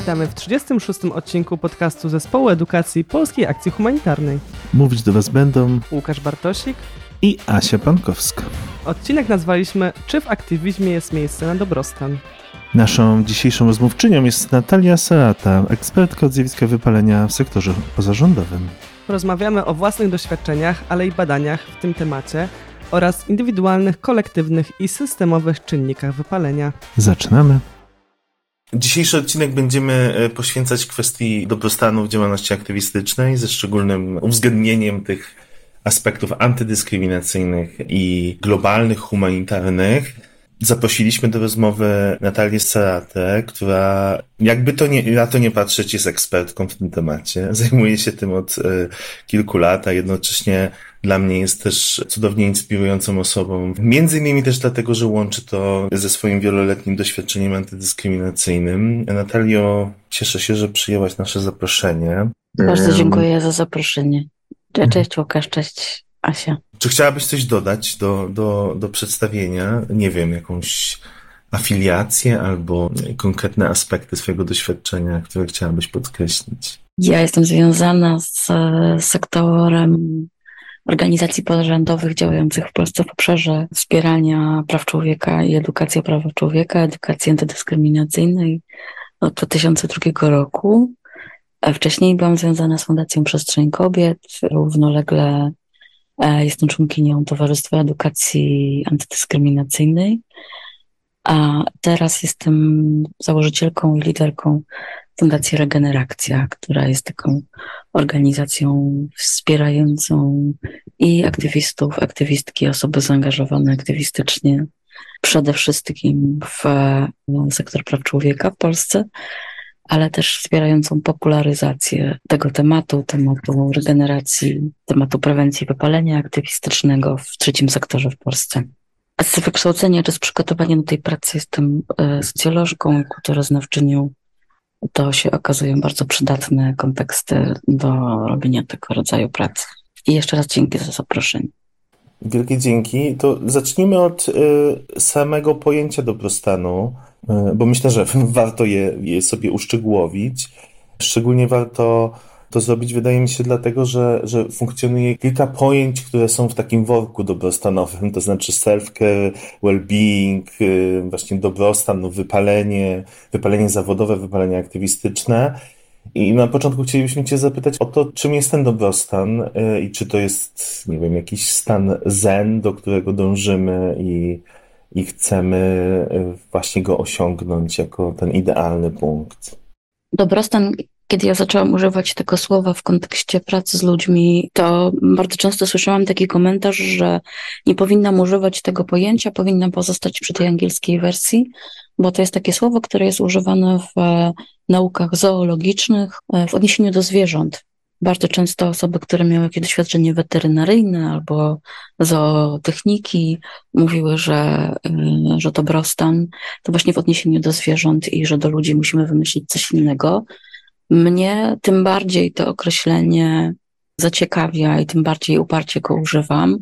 Witamy w 36. odcinku podcastu Zespołu Edukacji Polskiej Akcji Humanitarnej. Mówić do Was będą Łukasz Bartosik i Asia Pankowska. Odcinek nazwaliśmy Czy w aktywizmie jest miejsce na dobrostan? Naszą dzisiejszą rozmówczynią jest Natalia Seata, ekspertka od zjawiska wypalenia w sektorze pozarządowym. Rozmawiamy o własnych doświadczeniach, ale i badaniach w tym temacie oraz indywidualnych, kolektywnych i systemowych czynnikach wypalenia. Zaczynamy. Dzisiejszy odcinek będziemy e, poświęcać kwestii dobrostanu w działalności aktywistycznej ze szczególnym uwzględnieniem tych aspektów antydyskryminacyjnych i globalnych, humanitarnych. Zaprosiliśmy do rozmowy Natalię Saratę, która jakby to nie, na to nie patrzeć jest ekspertką w tym temacie. Zajmuje się tym od y, kilku lat, a jednocześnie dla mnie jest też cudownie inspirującą osobą. Między innymi też dlatego, że łączy to ze swoim wieloletnim doświadczeniem antydyskryminacyjnym. Natalio, cieszę się, że przyjęłaś nasze zaproszenie. Bardzo dziękuję za zaproszenie. Cześć Łukasz, cześć Asia. Czy chciałabyś coś dodać do, do, do przedstawienia? Nie wiem, jakąś afiliację albo konkretne aspekty swojego doświadczenia, które chciałabyś podkreślić? Ja jestem związana z sektorem organizacji pozarządowych działających w Polsce w obszarze wspierania praw człowieka i edukacji o prawach człowieka, edukacji antydyskryminacyjnej od 2002 roku. Wcześniej byłam związana z Fundacją Przestrzeń Kobiet, równolegle e, jestem członkinią Towarzystwa Edukacji Antydyskryminacyjnej, a teraz jestem założycielką i liderką Fundacji Regeneracja, która jest taką organizacją wspierającą i aktywistów, aktywistki, osoby zaangażowane aktywistycznie, przede wszystkim w sektor praw człowieka w Polsce, ale też wspierającą popularyzację tego tematu, tematu regeneracji, tematu prewencji wypalenia aktywistycznego w trzecim sektorze w Polsce. Z wykształcenia czy z przygotowania do tej pracy jestem e, socjolożką, kulturoznawczynią. To się okazują bardzo przydatne konteksty do robienia tego rodzaju pracy. I jeszcze raz dzięki za zaproszenie. Wielkie dzięki. To zacznijmy od y, samego pojęcia dobrostanu, y, bo myślę, że warto je, je sobie uszczegółowić. Szczególnie warto to zrobić, wydaje mi się, dlatego, że, że funkcjonuje kilka pojęć, które są w takim worku dobrostanowym, to znaczy self-care, well-being, y, właśnie dobrostan, no wypalenie, wypalenie zawodowe, wypalenie aktywistyczne. I na początku chcielibyśmy Cię zapytać o to, czym jest ten dobrostan y, i czy to jest, nie wiem, jakiś stan zen, do którego dążymy i, i chcemy y, właśnie go osiągnąć jako ten idealny punkt. Dobrostan kiedy ja zaczęłam używać tego słowa w kontekście pracy z ludźmi, to bardzo często słyszałam taki komentarz, że nie powinnam używać tego pojęcia, powinnam pozostać przy tej angielskiej wersji, bo to jest takie słowo, które jest używane w e, naukach zoologicznych e, w odniesieniu do zwierząt. Bardzo często osoby, które miały jakieś doświadczenie weterynaryjne albo zootechniki, mówiły, że, e, że dobrostan to właśnie w odniesieniu do zwierząt i że do ludzi musimy wymyślić coś innego. Mnie tym bardziej to określenie zaciekawia i tym bardziej uparcie go używam.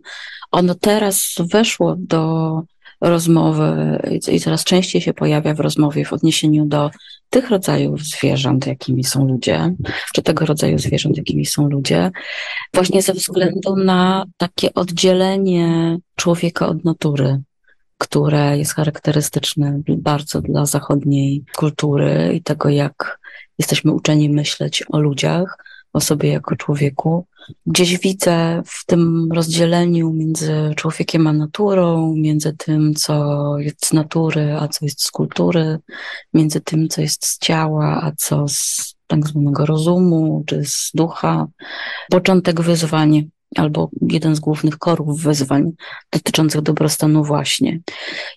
Ono teraz weszło do rozmowy i coraz częściej się pojawia w rozmowie w odniesieniu do tych rodzajów zwierząt, jakimi są ludzie, czy tego rodzaju zwierząt, jakimi są ludzie, właśnie ze względu na takie oddzielenie człowieka od natury które jest charakterystyczne bardzo dla zachodniej kultury i tego, jak jesteśmy uczeni myśleć o ludziach, o sobie jako człowieku. Gdzieś widzę w tym rozdzieleniu między człowiekiem a naturą, między tym, co jest z natury, a co jest z kultury, między tym, co jest z ciała, a co z tak zwanego rozumu, czy z ducha, początek wyzwań albo jeden z głównych korów wyzwań dotyczących dobrostanu właśnie.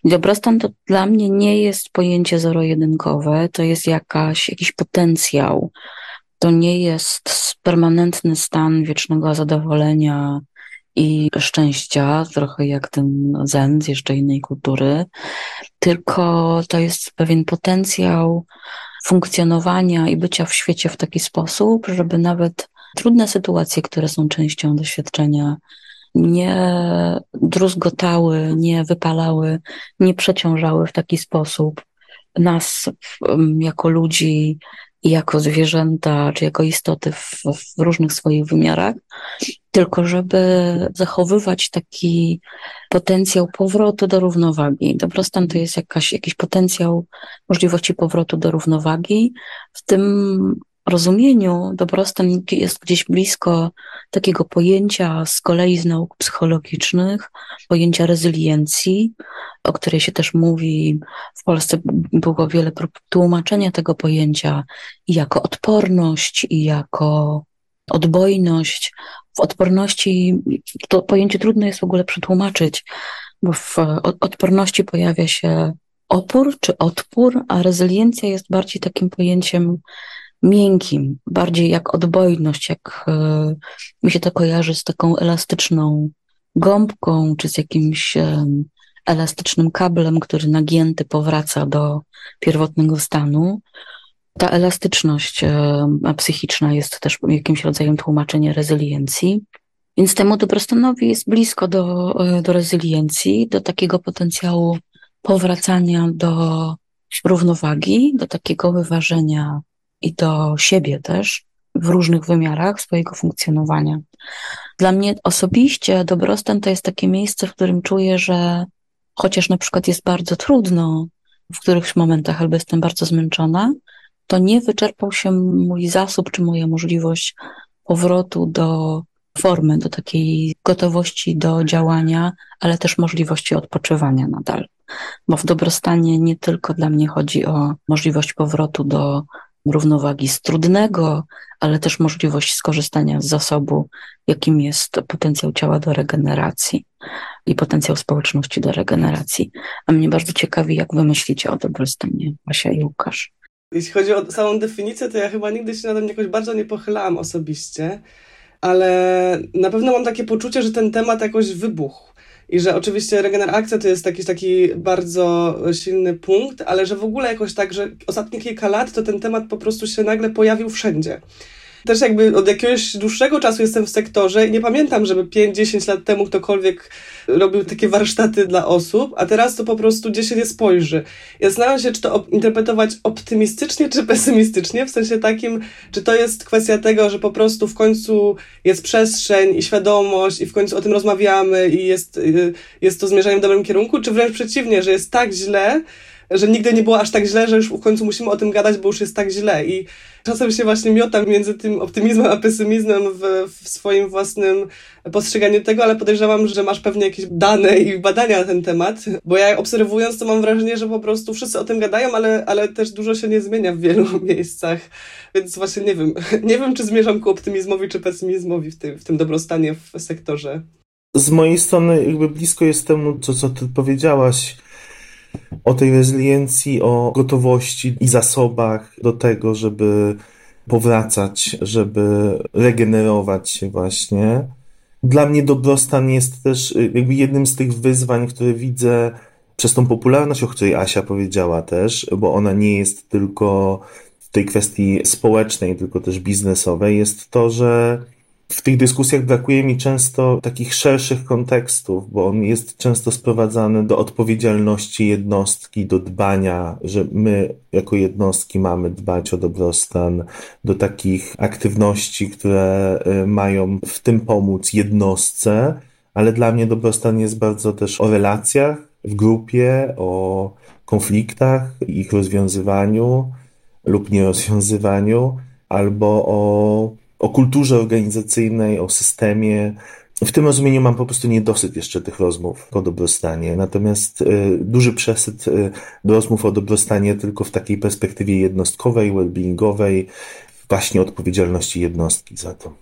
I dobrostan to dla mnie nie jest pojęcie zero-jedynkowe, to jest jakaś, jakiś potencjał. To nie jest permanentny stan wiecznego zadowolenia i szczęścia, trochę jak ten zen z jeszcze innej kultury, tylko to jest pewien potencjał funkcjonowania i bycia w świecie w taki sposób, żeby nawet trudne sytuacje, które są częścią doświadczenia, nie druzgotały, nie wypalały, nie przeciążały w taki sposób nas jako ludzi jako zwierzęta, czy jako istoty w, w różnych swoich wymiarach, tylko żeby zachowywać taki potencjał powrotu do równowagi. Dobrostan to jest jakaś, jakiś potencjał możliwości powrotu do równowagi. W tym rozumieniu dobrostan jest gdzieś blisko takiego pojęcia z kolei z nauk psychologicznych, pojęcia rezyliencji, o której się też mówi. W Polsce było wiele prób tłumaczenia tego pojęcia i jako odporność, i jako odbojność. W odporności to pojęcie trudno jest w ogóle przetłumaczyć, bo w odporności pojawia się opór czy odpór, a rezyliencja jest bardziej takim pojęciem miękkim, bardziej jak odbojność, jak e, mi się to kojarzy z taką elastyczną gąbką, czy z jakimś e, elastycznym kablem, który nagięty powraca do pierwotnego stanu. Ta elastyczność e, psychiczna jest też jakimś rodzajem tłumaczenia rezyliencji. Więc temu dobrostanowi jest blisko do, do rezyliencji, do takiego potencjału powracania do równowagi, do takiego wyważenia i do siebie też w różnych wymiarach swojego funkcjonowania. Dla mnie osobiście dobrostan to jest takie miejsce, w którym czuję, że chociaż na przykład jest bardzo trudno w którychś momentach albo jestem bardzo zmęczona, to nie wyczerpał się mój zasób czy moja możliwość powrotu do formy, do takiej gotowości do działania, ale też możliwości odpoczywania nadal. Bo w dobrostanie nie tylko dla mnie chodzi o możliwość powrotu do równowagi z trudnego, ale też możliwość skorzystania z zasobu, jakim jest potencjał ciała do regeneracji i potencjał społeczności do regeneracji. A mnie bardzo ciekawi, jak wy myślicie o dobrostanie, Asia i Łukasz. Jeśli chodzi o samą definicję, to ja chyba nigdy się na tym jakoś bardzo nie pochylałam osobiście, ale na pewno mam takie poczucie, że ten temat jakoś wybuchł. I że oczywiście regeneracja to jest jakiś taki bardzo silny punkt, ale że w ogóle jakoś tak, że ostatnie kilka lat to ten temat po prostu się nagle pojawił wszędzie też jakby od jakiegoś dłuższego czasu jestem w sektorze i nie pamiętam, żeby 5-10 lat temu ktokolwiek robił takie warsztaty dla osób, a teraz to po prostu gdzie się nie spojrzy. Ja zastanawiam się, czy to interpretować optymistycznie, czy pesymistycznie, w sensie takim, czy to jest kwestia tego, że po prostu w końcu jest przestrzeń i świadomość i w końcu o tym rozmawiamy i jest, y, jest to zmierzanie w dobrym kierunku, czy wręcz przeciwnie, że jest tak źle, że nigdy nie było aż tak źle, że już w końcu musimy o tym gadać, bo już jest tak źle. I czasem się właśnie miotam między tym optymizmem a pesymizmem w, w swoim własnym postrzeganiu tego, ale podejrzewam, że masz pewnie jakieś dane i badania na ten temat, bo ja obserwując to mam wrażenie, że po prostu wszyscy o tym gadają, ale, ale też dużo się nie zmienia w wielu miejscach. Więc właśnie nie wiem, nie wiem, czy zmierzam ku optymizmowi czy pesymizmowi w tym, w tym dobrostanie w sektorze. Z mojej strony jakby blisko jest temu, co, co ty powiedziałaś o tej rezyliencji, o gotowości i zasobach do tego, żeby powracać, żeby regenerować się właśnie. Dla mnie dobrostan jest też y, jakby jednym z tych wyzwań, które widzę przez tą popularność, o której Asia powiedziała też, bo ona nie jest tylko w tej kwestii społecznej, tylko też biznesowej, jest to, że w tych dyskusjach brakuje mi często takich szerszych kontekstów, bo on jest często sprowadzany do odpowiedzialności jednostki, do dbania, że my jako jednostki mamy dbać o dobrostan, do takich aktywności, które y, mają w tym pomóc jednostce, ale dla mnie dobrostan jest bardzo też o relacjach w grupie, o konfliktach, ich rozwiązywaniu lub nierozwiązywaniu, albo o o kulturze organizacyjnej, o systemie. W tym rozumieniu mam po prostu niedosyt jeszcze tych rozmów o dobrostanie. Natomiast y, duży przesyt y, do rozmów o dobrostanie tylko w takiej perspektywie jednostkowej, well-beingowej, właśnie odpowiedzialności jednostki za to.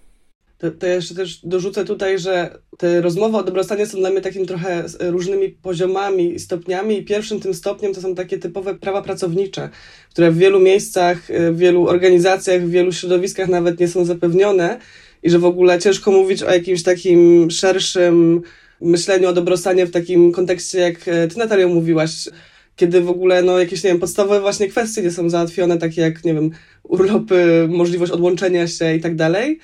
To, to jeszcze też dorzucę tutaj, że te rozmowy o dobrostanie są dla mnie takim trochę różnymi poziomami i stopniami. I pierwszym tym stopniem to są takie typowe prawa pracownicze, które w wielu miejscach, w wielu organizacjach, w wielu środowiskach nawet nie są zapewnione. I że w ogóle ciężko mówić o jakimś takim szerszym myśleniu o dobrostanie w takim kontekście, jak ty Natalio mówiłaś, kiedy w ogóle no, jakieś, nie wiem, podstawowe właśnie kwestie nie są załatwione, takie jak, nie wiem, urlopy, możliwość odłączenia się i tak dalej.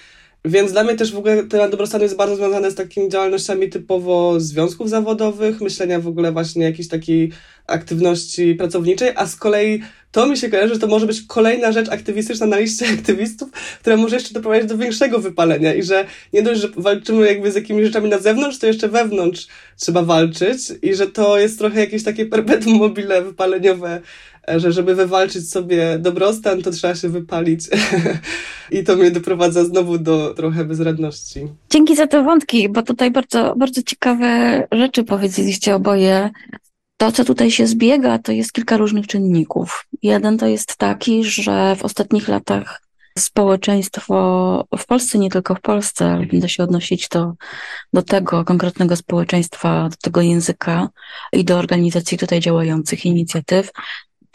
Więc dla mnie też w ogóle temat dobrostanu jest bardzo związany z takimi działalnościami typowo związków zawodowych, myślenia w ogóle właśnie jakiejś takiej aktywności pracowniczej, a z kolei to mi się kojarzy, że to może być kolejna rzecz aktywistyczna na liście aktywistów, która może jeszcze doprowadzić do większego wypalenia i że nie dość, że walczymy jakby z jakimiś rzeczami na zewnątrz, to jeszcze wewnątrz trzeba walczyć i że to jest trochę jakieś takie perpetuum mobile wypaleniowe, że żeby wywalczyć sobie dobrostan, to trzeba się wypalić. I to mnie doprowadza znowu do trochę bezradności. Dzięki za te wątki, bo tutaj bardzo, bardzo ciekawe rzeczy powiedzieliście oboje. To, co tutaj się zbiega, to jest kilka różnych czynników. Jeden to jest taki, że w ostatnich latach społeczeństwo w Polsce, nie tylko w Polsce, ale będę się odnosić do, do tego konkretnego społeczeństwa, do tego języka i do organizacji tutaj działających, inicjatyw,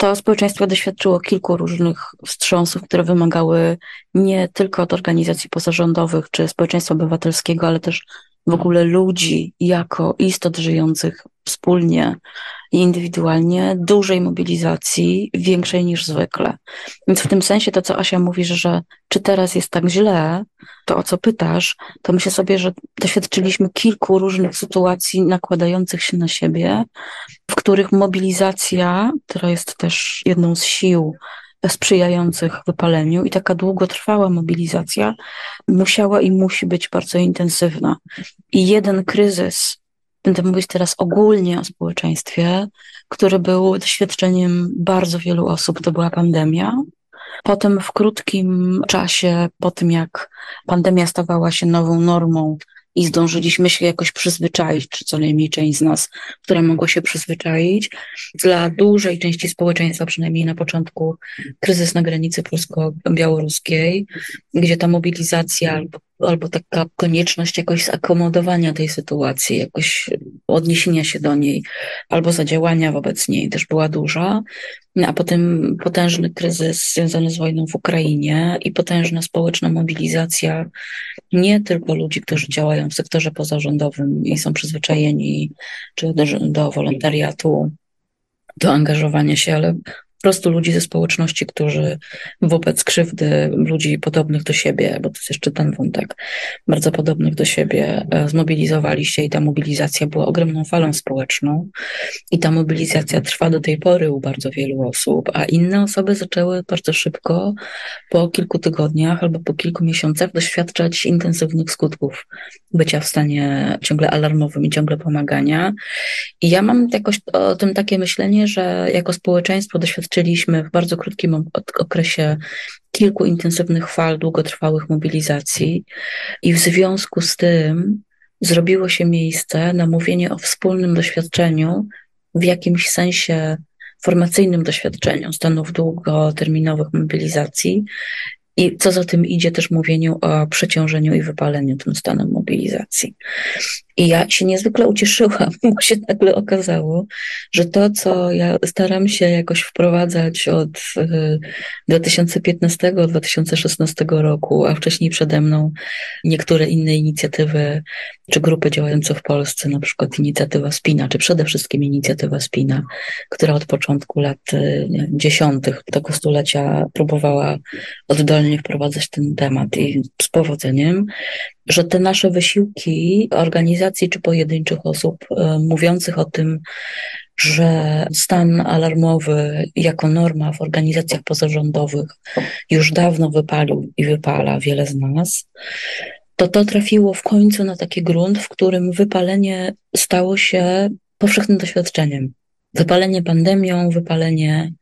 to społeczeństwo doświadczyło kilku różnych wstrząsów, które wymagały nie tylko od organizacji pozarządowych czy społeczeństwa obywatelskiego, ale też w ogóle ludzi jako istot żyjących wspólnie i indywidualnie, dużej mobilizacji, większej niż zwykle. Więc w tym sensie to, co Asia mówi, że czy teraz jest tak źle, to o co pytasz, to myślę sobie, że doświadczyliśmy kilku różnych sytuacji nakładających się na siebie, w których mobilizacja, która jest też jedną z sił sprzyjających wypaleniu i taka długotrwała mobilizacja musiała i musi być bardzo intensywna. I jeden kryzys, będę mówić teraz ogólnie o społeczeństwie, który był doświadczeniem bardzo wielu osób, to była pandemia. Potem w krótkim czasie, po tym jak pandemia stawała się nową normą, i zdążyliśmy się jakoś przyzwyczaić, czy co najmniej część z nas, która mogła się przyzwyczaić. Dla dużej części społeczeństwa, przynajmniej na początku, kryzys na granicy polsko-białoruskiej, gdzie ta mobilizacja albo albo taka konieczność jakoś zakomodowania tej sytuacji, jakoś odniesienia się do niej, albo zadziałania wobec niej też była duża, a potem potężny kryzys związany z wojną w Ukrainie i potężna społeczna mobilizacja nie tylko ludzi, którzy działają w sektorze pozarządowym i są przyzwyczajeni czy do, do wolontariatu, do angażowania się, ale prostu ludzi ze społeczności, którzy wobec krzywdy ludzi podobnych do siebie, bo to jest jeszcze ten wątek, bardzo podobnych do siebie, e, zmobilizowali się i ta mobilizacja była ogromną falą społeczną i ta mobilizacja trwa do tej pory u bardzo wielu osób, a inne osoby zaczęły bardzo szybko, po kilku tygodniach albo po kilku miesiącach doświadczać intensywnych skutków bycia w stanie ciągle alarmowym i ciągle pomagania. I ja mam jakoś o tym takie myślenie, że jako społeczeństwo doświadczamy doświadczyliśmy w bardzo krótkim okresie kilku intensywnych fal długotrwałych mobilizacji i w związku z tym zrobiło się miejsce na mówienie o wspólnym doświadczeniu, w jakimś sensie formacyjnym doświadczeniu stanów długoterminowych mobilizacji i co za tym idzie też mówieniu o przeciążeniu i wypaleniu tym stanem mobilizacji. I ja się niezwykle ucieszyłam, bo się nagle okazało, że to, co ja staram się jakoś wprowadzać od 2015-2016 y, roku, a wcześniej przede mną niektóre inne inicjatywy czy grupy działające w Polsce, na przykład inicjatywa Spina, czy przede wszystkim inicjatywa Spina, która od początku lat y, dziesiątych tego stulecia próbowała oddolnie wprowadzać ten temat i z powodzeniem że te nasze wysiłki organizacji czy pojedynczych osób e, mówiących o tym, że stan alarmowy jako norma w organizacjach pozarządowych już dawno wypalił i wypala wiele z nas, to to trafiło w końcu na taki grunt, w którym wypalenie stało się powszechnym doświadczeniem. Wypalenie pandemią, wypalenie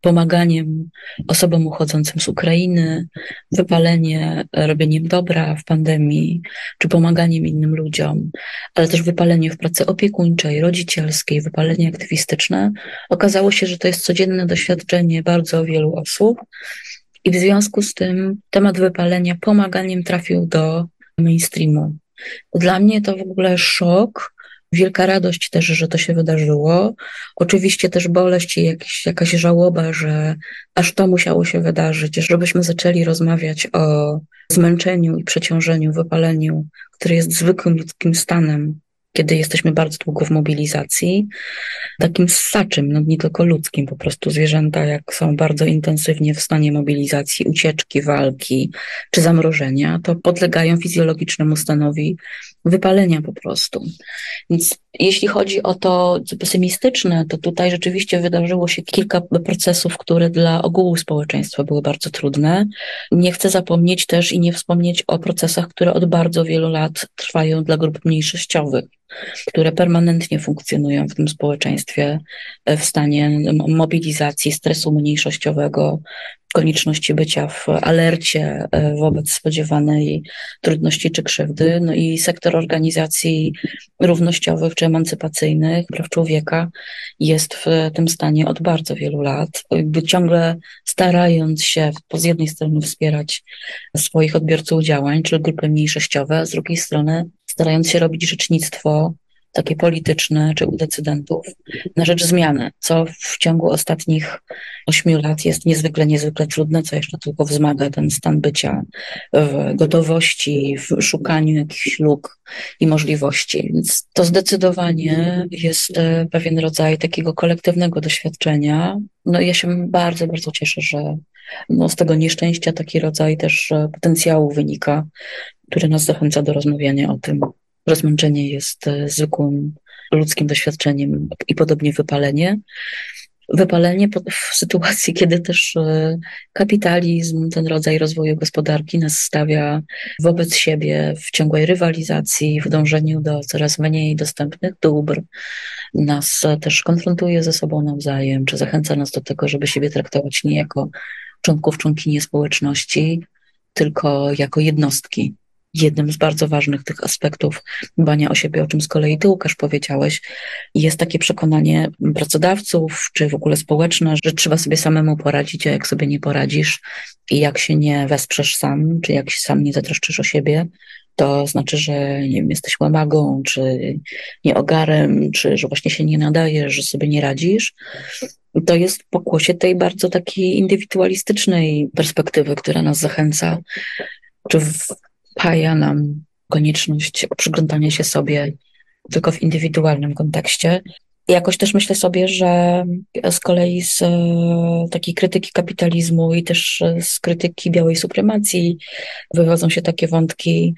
pomaganiem osobom uchodzącym z Ukrainy, wypalenie robieniem dobra w pandemii, czy pomaganiem innym ludziom, ale też wypalenie w pracy opiekuńczej, rodzicielskiej, wypalenie aktywistyczne. Okazało się, że to jest codzienne doświadczenie bardzo wielu osób. I w związku z tym temat wypalenia pomaganiem trafił do mainstreamu. Dla mnie to w ogóle szok, wielka radość też, że to się wydarzyło. Oczywiście też boleść i jakiś, jakaś żałoba, że aż to musiało się wydarzyć, żebyśmy zaczęli rozmawiać o zmęczeniu i przeciążeniu, wypaleniu, które jest zwykłym ludzkim stanem, kiedy jesteśmy bardzo długo w mobilizacji, takim ssaczym, no nie tylko ludzkim, po prostu zwierzęta, jak są bardzo intensywnie w stanie mobilizacji, ucieczki, walki czy zamrożenia, to podlegają fizjologicznemu stanowi wypalenia po prostu. Więc jeśli chodzi o to co pesymistyczne, to tutaj rzeczywiście wydarzyło się kilka procesów, które dla ogółu społeczeństwa były bardzo trudne. Nie chcę zapomnieć też i nie wspomnieć o procesach, które od bardzo wielu lat trwają dla grup mniejszościowych które permanentnie funkcjonują w tym społeczeństwie w stanie mobilizacji, stresu mniejszościowego, konieczności bycia w alercie e, wobec spodziewanej trudności czy krzywdy. No i sektor organizacji równościowych czy emancypacyjnych praw człowieka jest w tym stanie od bardzo wielu lat, jakby ciągle starając się z jednej strony wspierać swoich odbiorców działań, czyli grupy mniejszościowe, a z drugiej strony starając się robić rzecznictwo takie polityczne czy u decydentów na rzecz zmiany, co w ciągu ostatnich ośmiu lat jest niezwykle, niezwykle trudne, co jeszcze tylko wzmaga ten stan bycia w gotowości, w szukaniu jakichś luk i możliwości. Więc to zdecydowanie jest e, pewien rodzaj takiego kolektywnego doświadczenia. No i ja się bardzo, bardzo cieszę, że no, z tego nieszczęścia taki rodzaj też e, potencjału wynika, który nas zachęca do rozmawiania o tym, że zmęczenie jest e, zwykłym ludzkim doświadczeniem i podobnie wypalenie. Wypalenie w sytuacji, kiedy też e, kapitalizm, ten rodzaj rozwoju gospodarki nas stawia wobec siebie w ciągłej rywalizacji, w dążeniu do coraz mniej dostępnych dóbr, nas też konfrontuje ze sobą nawzajem, czy zachęca nas do tego, żeby siebie traktować nie jako członków, członkini społeczności, tylko jako jednostki, jednym z bardzo ważnych tych aspektów dbania o siebie, o czym z kolei ty, Łukasz, powiedziałeś, jest takie przekonanie pracodawców, czy w ogóle społeczne, że trzeba sobie samemu poradzić, a jak sobie nie poradzisz i jak się nie wesprzesz sam, czy jak się sam nie zatroszczysz o siebie, to znaczy, że nie wiem, jesteś łamagą, czy nieogarem, czy że właśnie się nie nadajesz, że sobie nie radzisz. To jest pokłosie tej bardzo takiej indywidualistycznej perspektywy, która nas zachęca, czy w paja nam konieczność przyglądania się sobie tylko w indywidualnym kontekście. Jakoś też myślę sobie, że z kolei z e, takiej krytyki kapitalizmu i też z krytyki białej supremacji wywodzą się takie wątki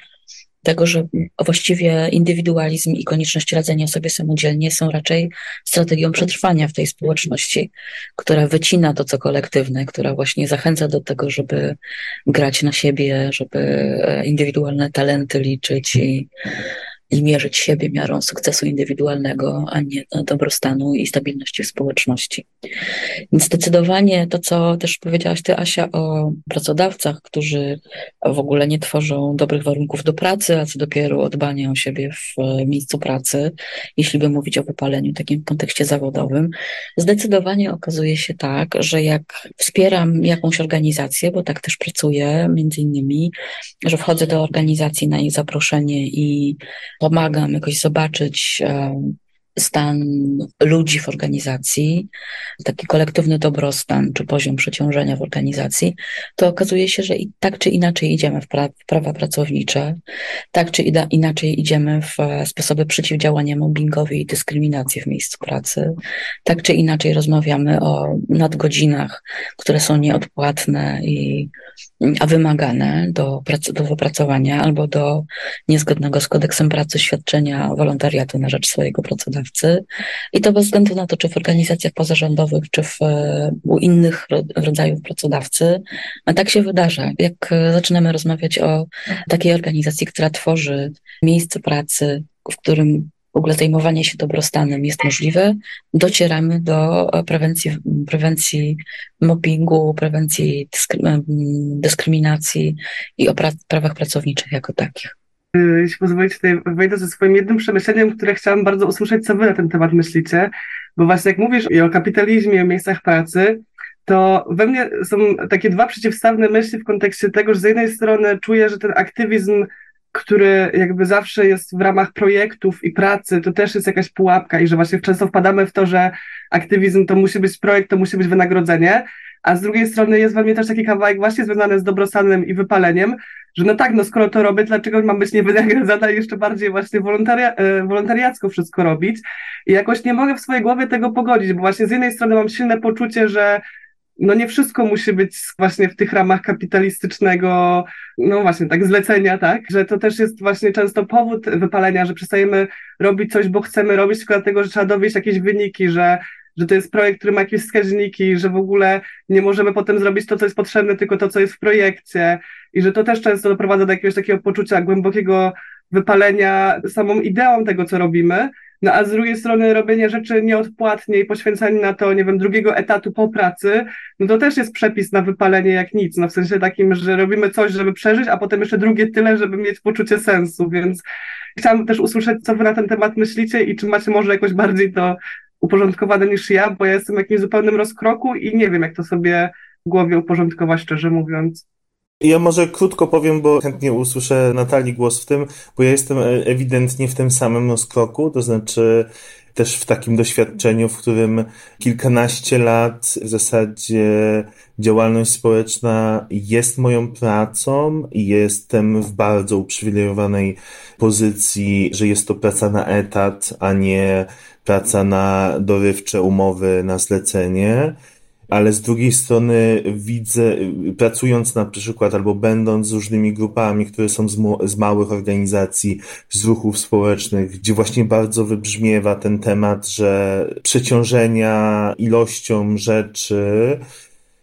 tego, że właściwie indywidualizm i konieczność radzenia sobie samodzielnie są raczej strategią przetrwania w tej społeczności, która wycina to, co kolektywne, która właśnie zachęca do tego, żeby grać na siebie, żeby indywidualne talenty liczyć i i mierzyć siebie miarą sukcesu indywidualnego, a nie dobrostanu i stabilności w społeczności. Więc zdecydowanie to, co też powiedziałaś Ty, Asia, o pracodawcach, którzy w ogóle nie tworzą dobrych warunków do pracy, a co dopiero o o siebie w e, miejscu pracy, jeśli by mówić o wypaleniu w takim kontekście zawodowym, zdecydowanie okazuje się tak, że jak wspieram jakąś organizację, bo tak też pracuję, między innymi, że wchodzę do organizacji na jej zaproszenie i pomagam jakoś zobaczyć stan ludzi w organizacji, taki kolektywny dobrostan czy poziom przeciążenia w organizacji, to okazuje się, że i tak czy inaczej idziemy w, pra prawa pracownicze, tak czy inaczej idziemy w e, sposoby przeciwdziałania mobbingowi i dyskryminacji w miejscu pracy, tak czy inaczej rozmawiamy o nadgodzinach, które są nieodpłatne i a wymagane do, do wypracowania albo do niezgodnego z kodeksem pracy świadczenia wolontariatu na rzecz swojego pracodawcy. I to bez względu na to, czy w organizacjach pozarządowych, czy w, u innych rodzajów pracodawcy. A tak się wydarza. Jak zaczynamy rozmawiać o takiej organizacji, która tworzy miejsce pracy, w którym w ogóle zajmowanie się dobrostanem jest możliwe, docieramy do prewencji, prewencji mobbingu, prewencji dyskryminacji i o prawach pracowniczych jako takich. Jeśli pozwolicie, tutaj wejdę ze swoim jednym przemyśleniem, które chciałam bardzo usłyszeć, co wy na ten temat myślicie, bo właśnie jak mówisz i o kapitalizmie, o miejscach pracy, to we mnie są takie dwa przeciwstawne myśli w kontekście tego, że z jednej strony czuję, że ten aktywizm który jakby zawsze jest w ramach projektów i pracy, to też jest jakaś pułapka i że właśnie często wpadamy w to, że aktywizm to musi być projekt, to musi być wynagrodzenie, a z drugiej strony jest we mnie też taki kawałek właśnie związany z dobrostanem i wypaleniem, że no tak, no skoro to robię, dlaczego mam być niewynagradzana i jeszcze bardziej właśnie wolontaria, e, wolontariacko wszystko robić? I jakoś nie mogę w swojej głowie tego pogodzić, bo właśnie z jednej strony mam silne poczucie, że no nie wszystko musi być właśnie w tych ramach kapitalistycznego, no właśnie tak, zlecenia, tak, że to też jest właśnie często powód wypalenia, że przestajemy robić coś, bo chcemy robić, tylko dlatego, że trzeba dowieść jakieś wyniki, że że to jest projekt, który ma jakieś wskaźniki, że w ogóle nie możemy potem zrobić to, co jest potrzebne, tylko to, co jest w projekcie. I że to też często doprowadza do jakiegoś takiego poczucia głębokiego wypalenia samą ideą tego, co robimy, no a z drugiej strony robienie rzeczy nieodpłatnie i poświęcanie na to, nie wiem, drugiego etatu po pracy, no to też jest przepis na wypalenie jak nic, no w sensie takim, że robimy coś, żeby przeżyć, a potem jeszcze drugie tyle, żeby mieć poczucie sensu, więc chciałam też usłyszeć, co wy na ten temat myślicie i czy macie może jakoś bardziej to uporządkowane niż ja, bo ja jestem w jakimś zupełnym rozkroku i nie wiem, jak to sobie w głowie uporządkować, szczerze mówiąc. Ja może krótko powiem, bo chętnie usłyszę Natalii głos w tym, bo ja jestem ewidentnie w tym samym rozkroku, to znaczy też w takim doświadczeniu, w którym kilkanaście lat w zasadzie działalność społeczna jest moją pracą i jestem w bardzo uprzywilejowanej pozycji, że jest to praca na etat, a nie praca na dorywcze umowy na zlecenie ale z drugiej strony widzę, pracując na przykład albo będąc z różnymi grupami, które są z, z, małych organizacji, z ruchów społecznych, gdzie właśnie bardzo wybrzmiewa ten temat, że przeciążenia ilością rzeczy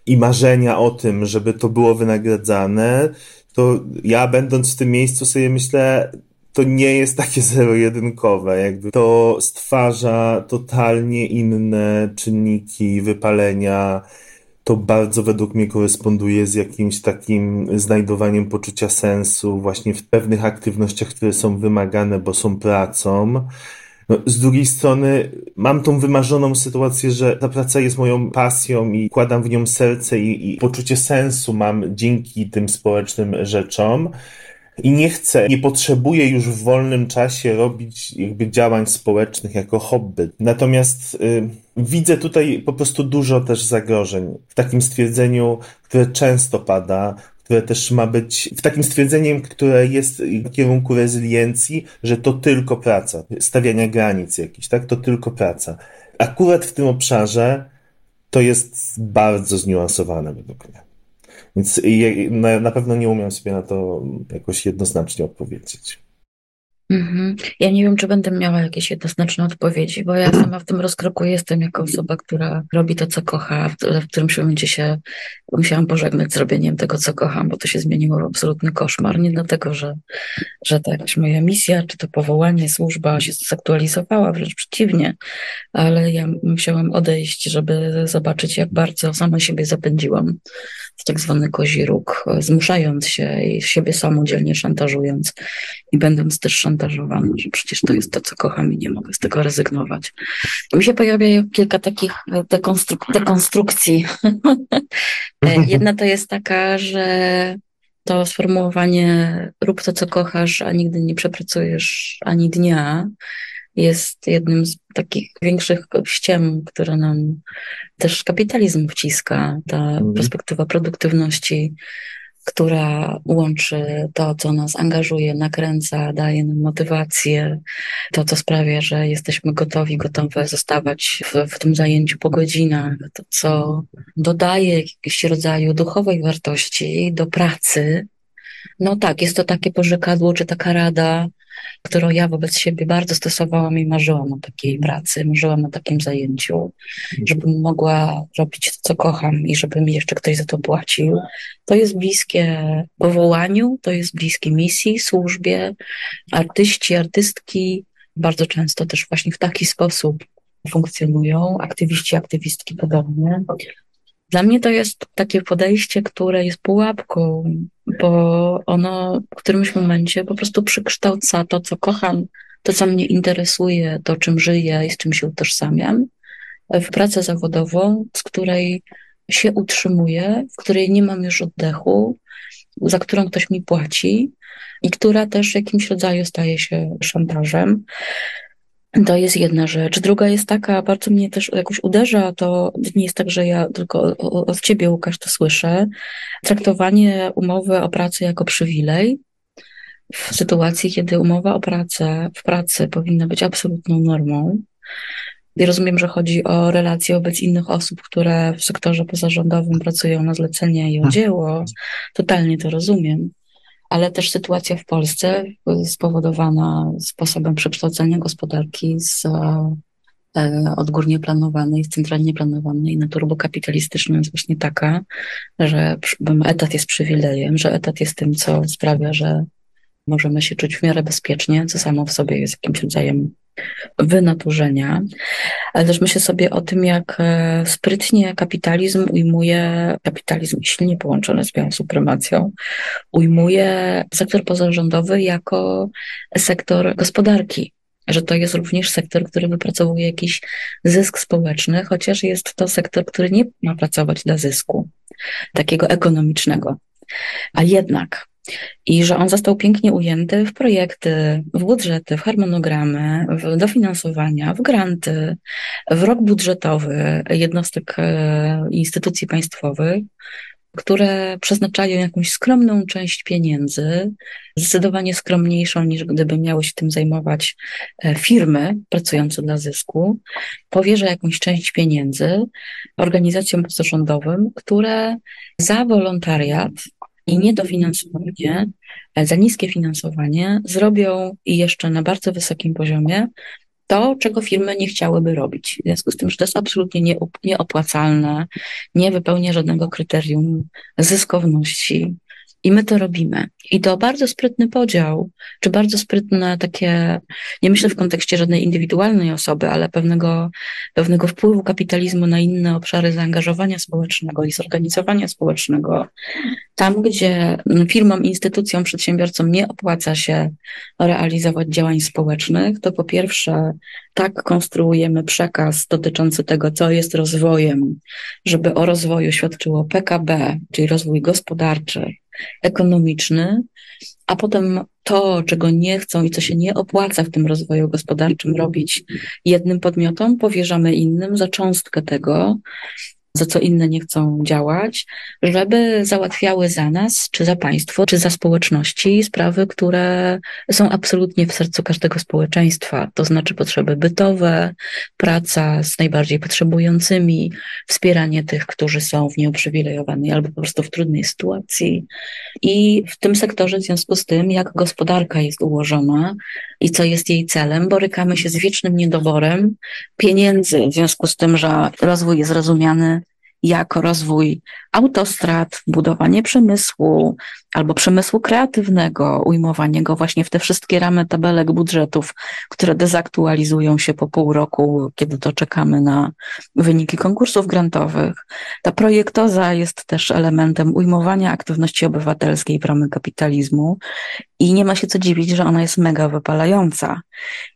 i marzenia o tym, żeby to było wynagradzane, to ja będąc w tym miejscu sobie myślę, to nie jest takie zero-jedynkowe, jakby to stwarza totalnie inne czynniki wypalenia. To bardzo według mnie koresponduje z jakimś takim znajdowaniem poczucia sensu właśnie w pewnych aktywnościach, które są wymagane, bo są pracą. No, z drugiej strony mam tą wymarzoną sytuację, że ta praca jest moją pasją i kładam w nią serce i, i poczucie sensu mam dzięki tym społecznym rzeczom i nie chcę, nie potrzebuję już w wolnym czasie robić jakby działań społecznych jako hobby. Natomiast y, widzę tutaj po prostu dużo też zagrożeń w takim stwierdzeniu, które często pada, które też ma być w takim stwierdzeniem, które jest w kierunku rezyliencji, że to tylko praca, stawiania granic jakichś, tak? To tylko praca. Akurat w tym obszarze to jest bardzo zniuansowane według mnie. Więc na pewno nie umiem sobie na to jakoś jednoznacznie odpowiedzieć. Mhm. Ja nie wiem, czy będę miała jakieś jednoznaczne odpowiedzi, bo ja sama w tym rozkroku jestem jako osoba, która robi to, co kocha. W, którymś momencie się musiałam pożegnać z robieniem tego, co kocham, bo to się zmieniło w absolutny koszmar. Nie dlatego, że, że ta jakaś moja misja, czy to powołanie, służba się zaktualizowała, wręcz przeciwnie, ale ja musiałam odejść, żeby zobaczyć, jak bardzo sama siebie zapędziłam w tak zwany kozi róg, zmuszając się i siebie samodzielnie szantażując i będąc też szantażowany, że przecież to jest to, co kocham i nie mogę z tego rezygnować. Mi się pojawia kilka takich dekonstruk dekonstrukcji. Jedna to jest taka, że to sformułowanie rób to, co kochasz, a nigdy nie przepracujesz ani dnia, jest jednym z takich większych ściem, które nam też kapitalizm wciska. Ta mhm. perspektywa produktywności, która łączy to, co nas angażuje, nakręca, daje nam motywację, to, co sprawia, że jesteśmy gotowi, gotowe zostawać w, w tym zajęciu po godzinach, to, co dodaje jakiegoś rodzaju duchowej wartości do pracy. No tak, jest to takie pożekadło, czy taka rada, którą ja wobec siebie bardzo stosowałam i marzyłam o takiej pracy, marzyłam o takim zajęciu, żebym mogła robić to, co kocham i żeby mi jeszcze ktoś za to płacił. To jest bliskie powołaniu, to jest bliskie misji, służbie. Artyści, artystki bardzo często też właśnie w taki sposób funkcjonują, aktywiści, aktywistki podobnie. Dla mnie to jest takie podejście, które jest pułapką, bo ono w którymś momencie po prostu przykształca to, co kocham, to, co mnie interesuje, to, czym żyję i z czym się utożsamiam, w pracę zawodową, z której się utrzymuję, w której nie mam już oddechu, za którą ktoś mi płaci i która też w jakimś rodzaju staje się szantażem. To jest jedna rzecz. Druga jest taka, bardzo mnie też jakoś uderza, to nie jest tak, że ja tylko od ciebie, Łukasz, to słyszę. Traktowanie umowy o pracę jako przywilej w sytuacji, kiedy umowa o pracę w pracy powinna być absolutną normą, I rozumiem, że chodzi o relacje wobec innych osób, które w sektorze pozarządowym pracują na zlecenie i o dzieło. Totalnie to rozumiem. Ale też sytuacja w Polsce spowodowana sposobem przekształcenia gospodarki z e, odgórnie planowanej, centralnie planowanej na turbokapitalistyczną jest właśnie taka, że etat jest przywilejem, że etat jest tym, co sprawia, że możemy się czuć w miarę bezpiecznie, co samo w sobie jest jakimś rodzajem wynaturzenia, ale też myślę sobie o tym, jak e, sprytnie kapitalizm ujmuje, kapitalizm silnie połączony z białą supremacją, ujmuje sektor pozarządowy jako sektor gospodarki. Że to jest również sektor, który wypracowuje jakiś zysk społeczny, chociaż jest to sektor, który nie ma pracować dla zysku takiego ekonomicznego. A jednak i że on został pięknie ujęty w projekty, w budżety, w harmonogramy, w dofinansowania, w granty, w rok budżetowy jednostek e, instytucji państwowych, które przeznaczają jakąś skromną część pieniędzy, zdecydowanie skromniejszą niż gdyby miały się tym zajmować e, firmy pracujące dla zysku, powierza jakąś część pieniędzy organizacjom pozarządowym, które za wolontariat i niedofinansowanie, e, za niskie finansowanie zrobią jeszcze na bardzo wysokim poziomie to, czego firmy nie chciałyby robić. W związku z tym, że to jest absolutnie nieopłacalne, nie wypełnia żadnego kryterium zyskowności, i my to robimy. I to bardzo sprytny podział, czy bardzo sprytne takie, nie myślę w kontekście żadnej indywidualnej osoby, ale pewnego, pewnego wpływu kapitalizmu na inne obszary zaangażowania społecznego i zorganizowania społecznego. Tam, gdzie firmom, instytucjom, przedsiębiorcom nie opłaca się realizować działań społecznych, to po pierwsze tak konstruujemy przekaz dotyczący tego, co jest rozwojem, żeby o rozwoju świadczyło PKB, czyli rozwój gospodarczy, ekonomiczny, a potem to, czego nie chcą i co się nie opłaca w tym rozwoju gospodarczym robić jednym podmiotom, powierzamy innym za cząstkę tego, za co inne nie chcą działać, żeby załatwiały za nas, czy za państwo, czy za społeczności sprawy, które są absolutnie w sercu każdego społeczeństwa, to znaczy potrzeby bytowe, praca z najbardziej potrzebującymi, wspieranie tych, którzy są w nieuprzywilejowanej albo po prostu w trudnej sytuacji. I w tym sektorze, w związku z tym, jak gospodarka jest ułożona i co jest jej celem, borykamy się z wiecznym niedoborem pieniędzy, w związku z tym, że rozwój jest rozumiany jako rozwój autostrad, budowanie przemysłu albo przemysłu kreatywnego, ujmowanie go właśnie w te wszystkie ramy tabelek budżetów, które dezaktualizują się po pół roku, kiedy to czekamy na wyniki konkursów grantowych. Ta projektoza jest też elementem ujmowania aktywności obywatelskiej w ramach kapitalizmu i nie ma się co dziwić, że ona jest mega wypalająca.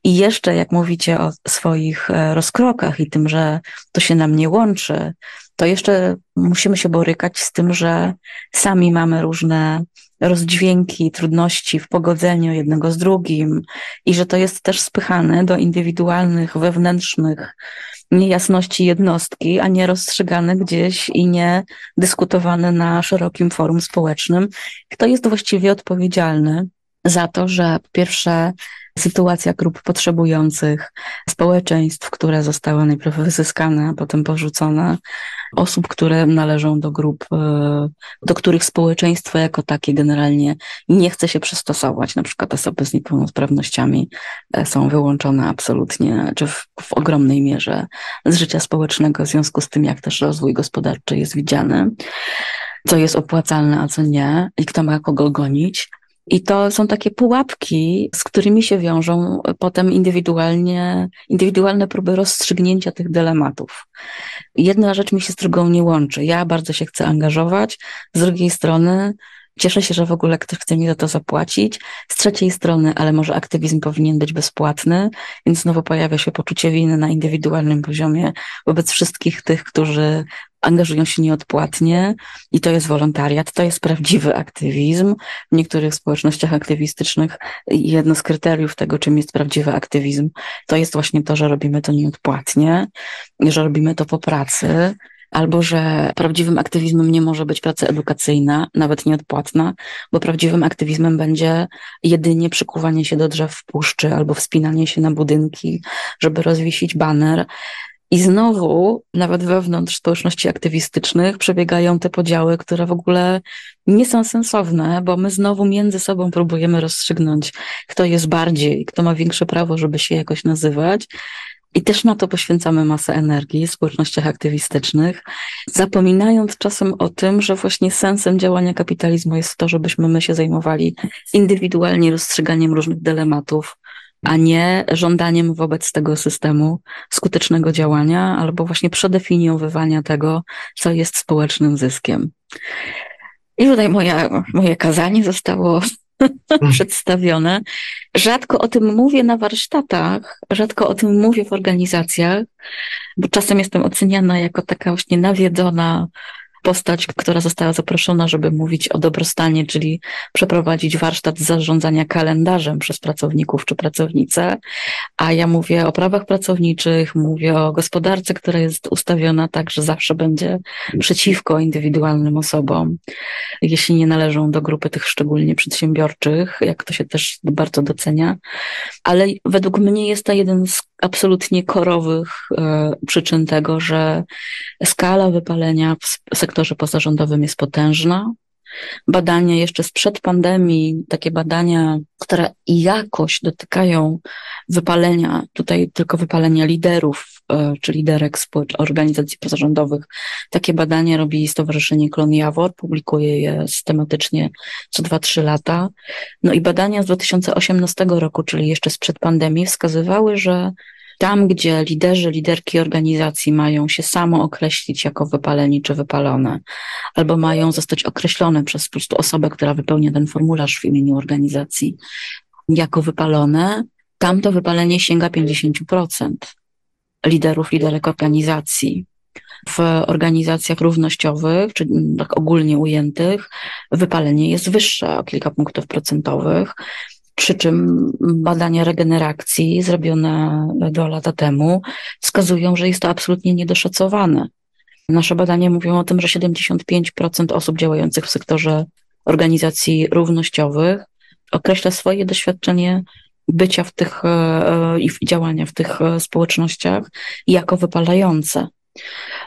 I jeszcze, jak mówicie o swoich e, rozkrokach i tym, że to się nam nie łączy, to jeszcze musimy się borykać z tym, że sami mamy różne rozdźwięki, trudności w pogodzeniu jednego z drugim i że to jest też spychane do indywidualnych, wewnętrznych niejasności jednostki, a nie rozstrzygane gdzieś i nie dyskutowane na szerokim forum społecznym. Kto jest właściwie odpowiedzialny za to, że po pierwsze sytuacja grup potrzebujących, społeczeństw, które zostały najpierw wyzyskane, a potem porzucone, osób, które należą do grup, e, do których społeczeństwo jako takie generalnie nie chce się przystosować. Na przykład osoby z niepełnosprawnościami e, są wyłączone absolutnie, czy w, w ogromnej mierze z życia społecznego, w związku z tym, jak też rozwój gospodarczy jest widziany co jest opłacalne, a co nie, i kto ma kogo gonić. I to są takie pułapki, z którymi się wiążą potem indywidualnie, indywidualne próby rozstrzygnięcia tych dylematów. Jedna rzecz mi się z drugą nie łączy. Ja bardzo się chcę angażować, z drugiej strony Cieszę się, że w ogóle ktoś chce mi za to zapłacić. Z trzeciej strony, ale może aktywizm powinien być bezpłatny, więc znowu pojawia się poczucie winy na indywidualnym poziomie wobec wszystkich tych, którzy angażują się nieodpłatnie i to jest wolontariat, to jest prawdziwy aktywizm. W niektórych społecznościach aktywistycznych jedno z kryteriów tego, czym jest prawdziwy aktywizm, to jest właśnie to, że robimy to nieodpłatnie, że robimy to po pracy, albo że prawdziwym aktywizmem nie może być praca edukacyjna, nawet nieodpłatna, bo prawdziwym aktywizmem będzie jedynie przykuwanie się do drzew w puszczy albo wspinanie się na budynki, żeby rozwiesić baner. I znowu, nawet wewnątrz społeczności aktywistycznych, przebiegają te podziały, które w ogóle nie są sensowne, bo my znowu między sobą próbujemy rozstrzygnąć, kto jest bardziej, kto ma większe prawo, żeby się jakoś nazywać. I też na to poświęcamy masę energii w społecznościach aktywistycznych, zapominając czasem o tym, że właśnie sensem działania kapitalizmu jest to, żebyśmy my się zajmowali indywidualnie rozstrzyganiem różnych dylematów, a nie żądaniem wobec tego systemu skutecznego działania albo właśnie przedefiniowywania tego, co jest społecznym zyskiem. I tutaj moja, moje kazanie zostało przedstawione. Rzadko o tym mówię na warsztatach, rzadko o tym mówię w organizacjach, bo czasem jestem oceniana jako taka właśnie nawiedzona postać, która została zaproszona, żeby mówić o dobrostanie, czyli przeprowadzić warsztat zarządzania kalendarzem przez pracowników czy pracownice, a ja mówię o prawach pracowniczych, mówię o gospodarce, która jest ustawiona tak, że zawsze będzie przeciwko indywidualnym osobom, jeśli nie należą do grupy tych szczególnie przedsiębiorczych, jak to się też bardzo docenia. Ale według mnie jest to jeden z absolutnie korowych e, przyczyn tego, że skala wypalenia w sektorze pozarządowym jest potężna. Badania jeszcze sprzed pandemii, takie badania, które jakoś dotykają wypalenia, tutaj tylko wypalenia liderów, e, czy liderek organizacji pozarządowych. Takie badania robi Stowarzyszenie Klon Jawor, publikuje je systematycznie co 2-3 lata. No i badania z 2018 roku, czyli jeszcze sprzed pandemii, wskazywały, że tam, gdzie liderzy, liderki organizacji mają się samo określić jako wypaleni czy wypalone, albo mają zostać określone przez po prostu osobę, która wypełnia ten formularz w imieniu organizacji, jako wypalone, tam to wypalenie sięga 50% liderów, liderek organizacji. W organizacjach równościowych, czy tak ogólnie ujętych, wypalenie jest wyższe o kilka punktów procentowych. Przy czym badania regeneracji zrobione dwa lata temu wskazują, że jest to absolutnie niedoszacowane. Nasze badania mówią o tym, że 75% osób działających w sektorze organizacji równościowych określa swoje doświadczenie bycia w tych e, i działania w tych e, społecznościach jako wypalające.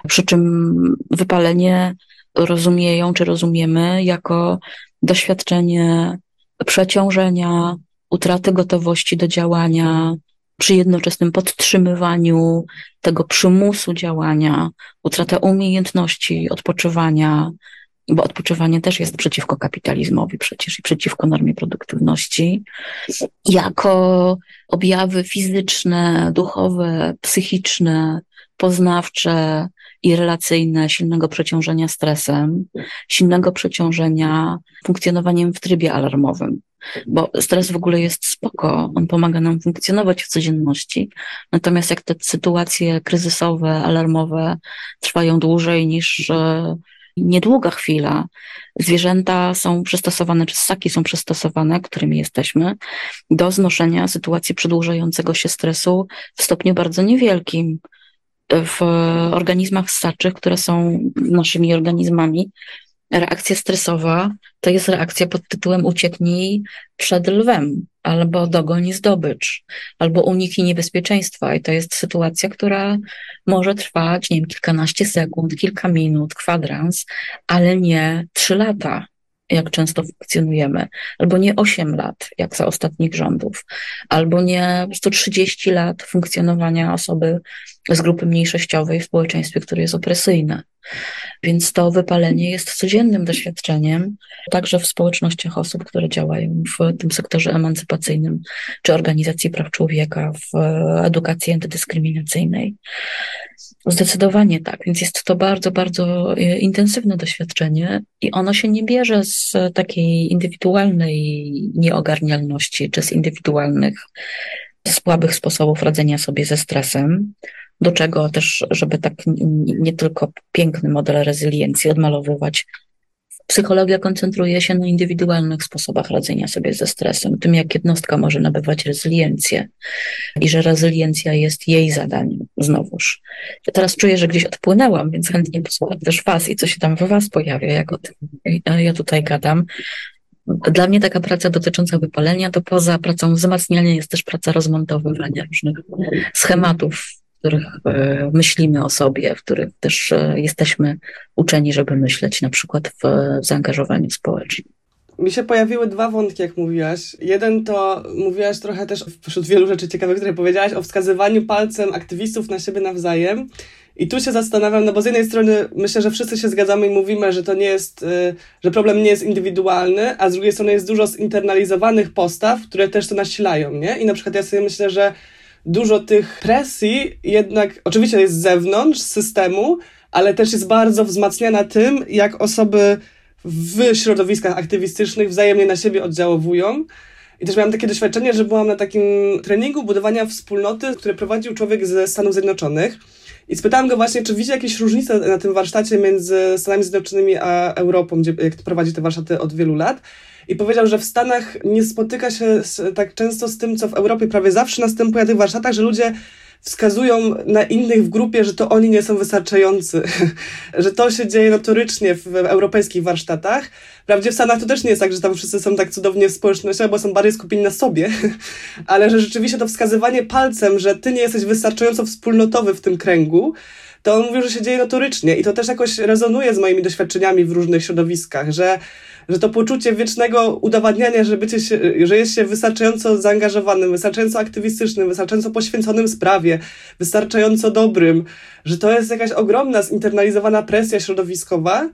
Przy czym wypalenie rozumieją czy rozumiemy jako doświadczenie przeciążenia, utraty gotowości do działania, przy jednoczesnym podtrzymywaniu tego przymusu działania, utrata umiejętności odpoczywania, bo odpoczywanie też jest przeciwko kapitalizmowi przecież i przeciwko normie produktywności, jako objawy fizyczne, duchowe, psychiczne, poznawcze i relacyjne silnego przeciążenia stresem, silnego przeciążenia funkcjonowaniem w trybie alarmowym. Bo stres w ogóle jest spoko, on pomaga nam funkcjonować w codzienności. Natomiast jak te sytuacje kryzysowe, alarmowe trwają dłużej niż niedługa chwila, zwierzęta są przystosowane, czy ssaki są przystosowane, którymi jesteśmy, do znoszenia sytuacji przedłużającego się stresu w stopniu bardzo niewielkim w organizmach ssaczych, które są naszymi organizmami, reakcja stresowa to jest reakcja pod tytułem ucieknij przed lwem, albo dogoń zdobycz, albo uniknij niebezpieczeństwa. I to jest sytuacja, która może trwać, nie wiem, kilkanaście sekund, kilka minut, kwadrans, ale nie trzy lata jak często funkcjonujemy, albo nie 8 lat, jak za ostatnich rządów, albo nie 130 lat funkcjonowania osoby z grupy mniejszościowej w społeczeństwie, które jest opresyjne. Więc to wypalenie jest codziennym doświadczeniem, także w społecznościach osób, które działają w tym sektorze emancypacyjnym, czy organizacji praw człowieka, w edukacji antydyskryminacyjnej. Zdecydowanie tak, więc jest to bardzo, bardzo e, intensywne doświadczenie i ono się nie bierze z takiej indywidualnej nieogarnialności, czy z indywidualnych słabych sposobów radzenia sobie ze stresem, do czego też, żeby tak nie tylko piękny model rezyliencji odmalowywać Psychologia koncentruje się na indywidualnych sposobach radzenia sobie ze stresem, tym jak jednostka może nabywać rezyliencję i że rezyliencja jest jej zadaniem. Znowuż. Ja teraz czuję, że gdzieś odpłynęłam, więc chętnie posłucham też Was i co się tam w Was pojawia, jak o tym ja tutaj gadam. Dla mnie taka praca dotycząca wypalenia to poza pracą wzmacniania jest też praca rozmontowywania różnych schematów, których e, myślimy o sobie, w których też e, jesteśmy uczeni, żeby myśleć na przykład w zaangażowaniu społecznym. Mi się pojawiły dwa wątki, jak mówiłaś. Jeden to mówiłaś trochę też wśród wielu rzeczy ciekawych, które powiedziałaś, o wskazywaniu palcem aktywistów na siebie nawzajem. I tu się zastanawiam, no bo z jednej strony myślę, że wszyscy się zgadzamy i mówimy, że to nie jest, y, że problem nie jest indywidualny, a z drugiej strony jest dużo zinternalizowanych postaw, które też to nasilają, nie? I na przykład ja sobie myślę, że dużo tych presji jednak oczywiście jest z zewnątrz, systemu, ale też jest bardzo wzmacniana tym, jak osoby w środowiskach aktywistycznych wzajemnie na siebie oddziałowują. I też miałam takie doświadczenie, że byłam na takim treningu budowania wspólnoty, który prowadził człowiek ze Stanów Zjednoczonych. I spytałam go właśnie, czy widzi jakieś różnice na tym warsztacie między Stanami Zjednoczonymi a Europą, gdzie jak prowadzi te warsztaty od wielu lat. I powiedział, że w Stanach nie spotyka się z, tak często z tym, co w Europie prawie zawsze następuje na tych warsztatach, że ludzie wskazują na innych w grupie, że to oni nie są wystarczający, że to się dzieje notorycznie w, w europejskich warsztatach. Wprawdzie w Stanach to też nie jest tak, że tam wszyscy są tak cudownie społecznościowo, bo są bardziej skupieni na sobie, ale że rzeczywiście to wskazywanie palcem, że ty nie jesteś wystarczająco wspólnotowy w tym kręgu, to on mówił, że się dzieje notorycznie i to też jakoś rezonuje z moimi doświadczeniami w różnych środowiskach, że że to poczucie wiecznego udowadniania, że, bycie się, że jest się wystarczająco zaangażowanym, wystarczająco aktywistycznym, wystarczająco poświęconym sprawie, wystarczająco dobrym, że to jest jakaś ogromna zinternalizowana presja środowiskowa,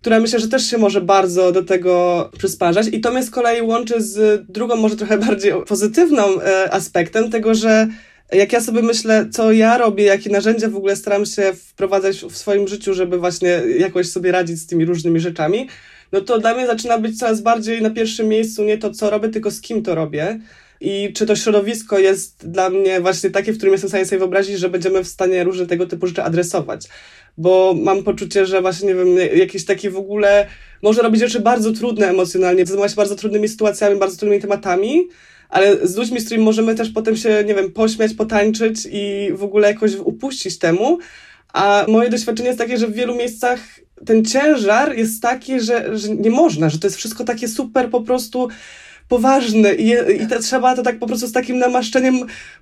która myślę, że też się może bardzo do tego przysparzać. I to mnie z kolei łączy z drugą, może trochę bardziej pozytywną e, aspektem tego, że jak ja sobie myślę, co ja robię, jakie narzędzia w ogóle staram się wprowadzać w swoim życiu, żeby właśnie jakoś sobie radzić z tymi różnymi rzeczami, no to dla mnie zaczyna być coraz bardziej na pierwszym miejscu nie to, co robię, tylko z kim to robię. I czy to środowisko jest dla mnie właśnie takie, w którym jestem w stanie sobie wyobrazić, że będziemy w stanie różne tego typu rzeczy adresować. Bo mam poczucie, że właśnie, nie wiem, jakieś takie w ogóle może robić rzeczy bardzo trudne emocjonalnie, zajmować się bardzo trudnymi sytuacjami, bardzo trudnymi tematami, ale z ludźmi, z którymi możemy też potem się, nie wiem, pośmiać, potańczyć i w ogóle jakoś upuścić temu. A moje doświadczenie jest takie, że w wielu miejscach ten ciężar jest taki, że, że nie można, że to jest wszystko takie super po prostu poważne i, i trzeba to tak po prostu z takim namaszczeniem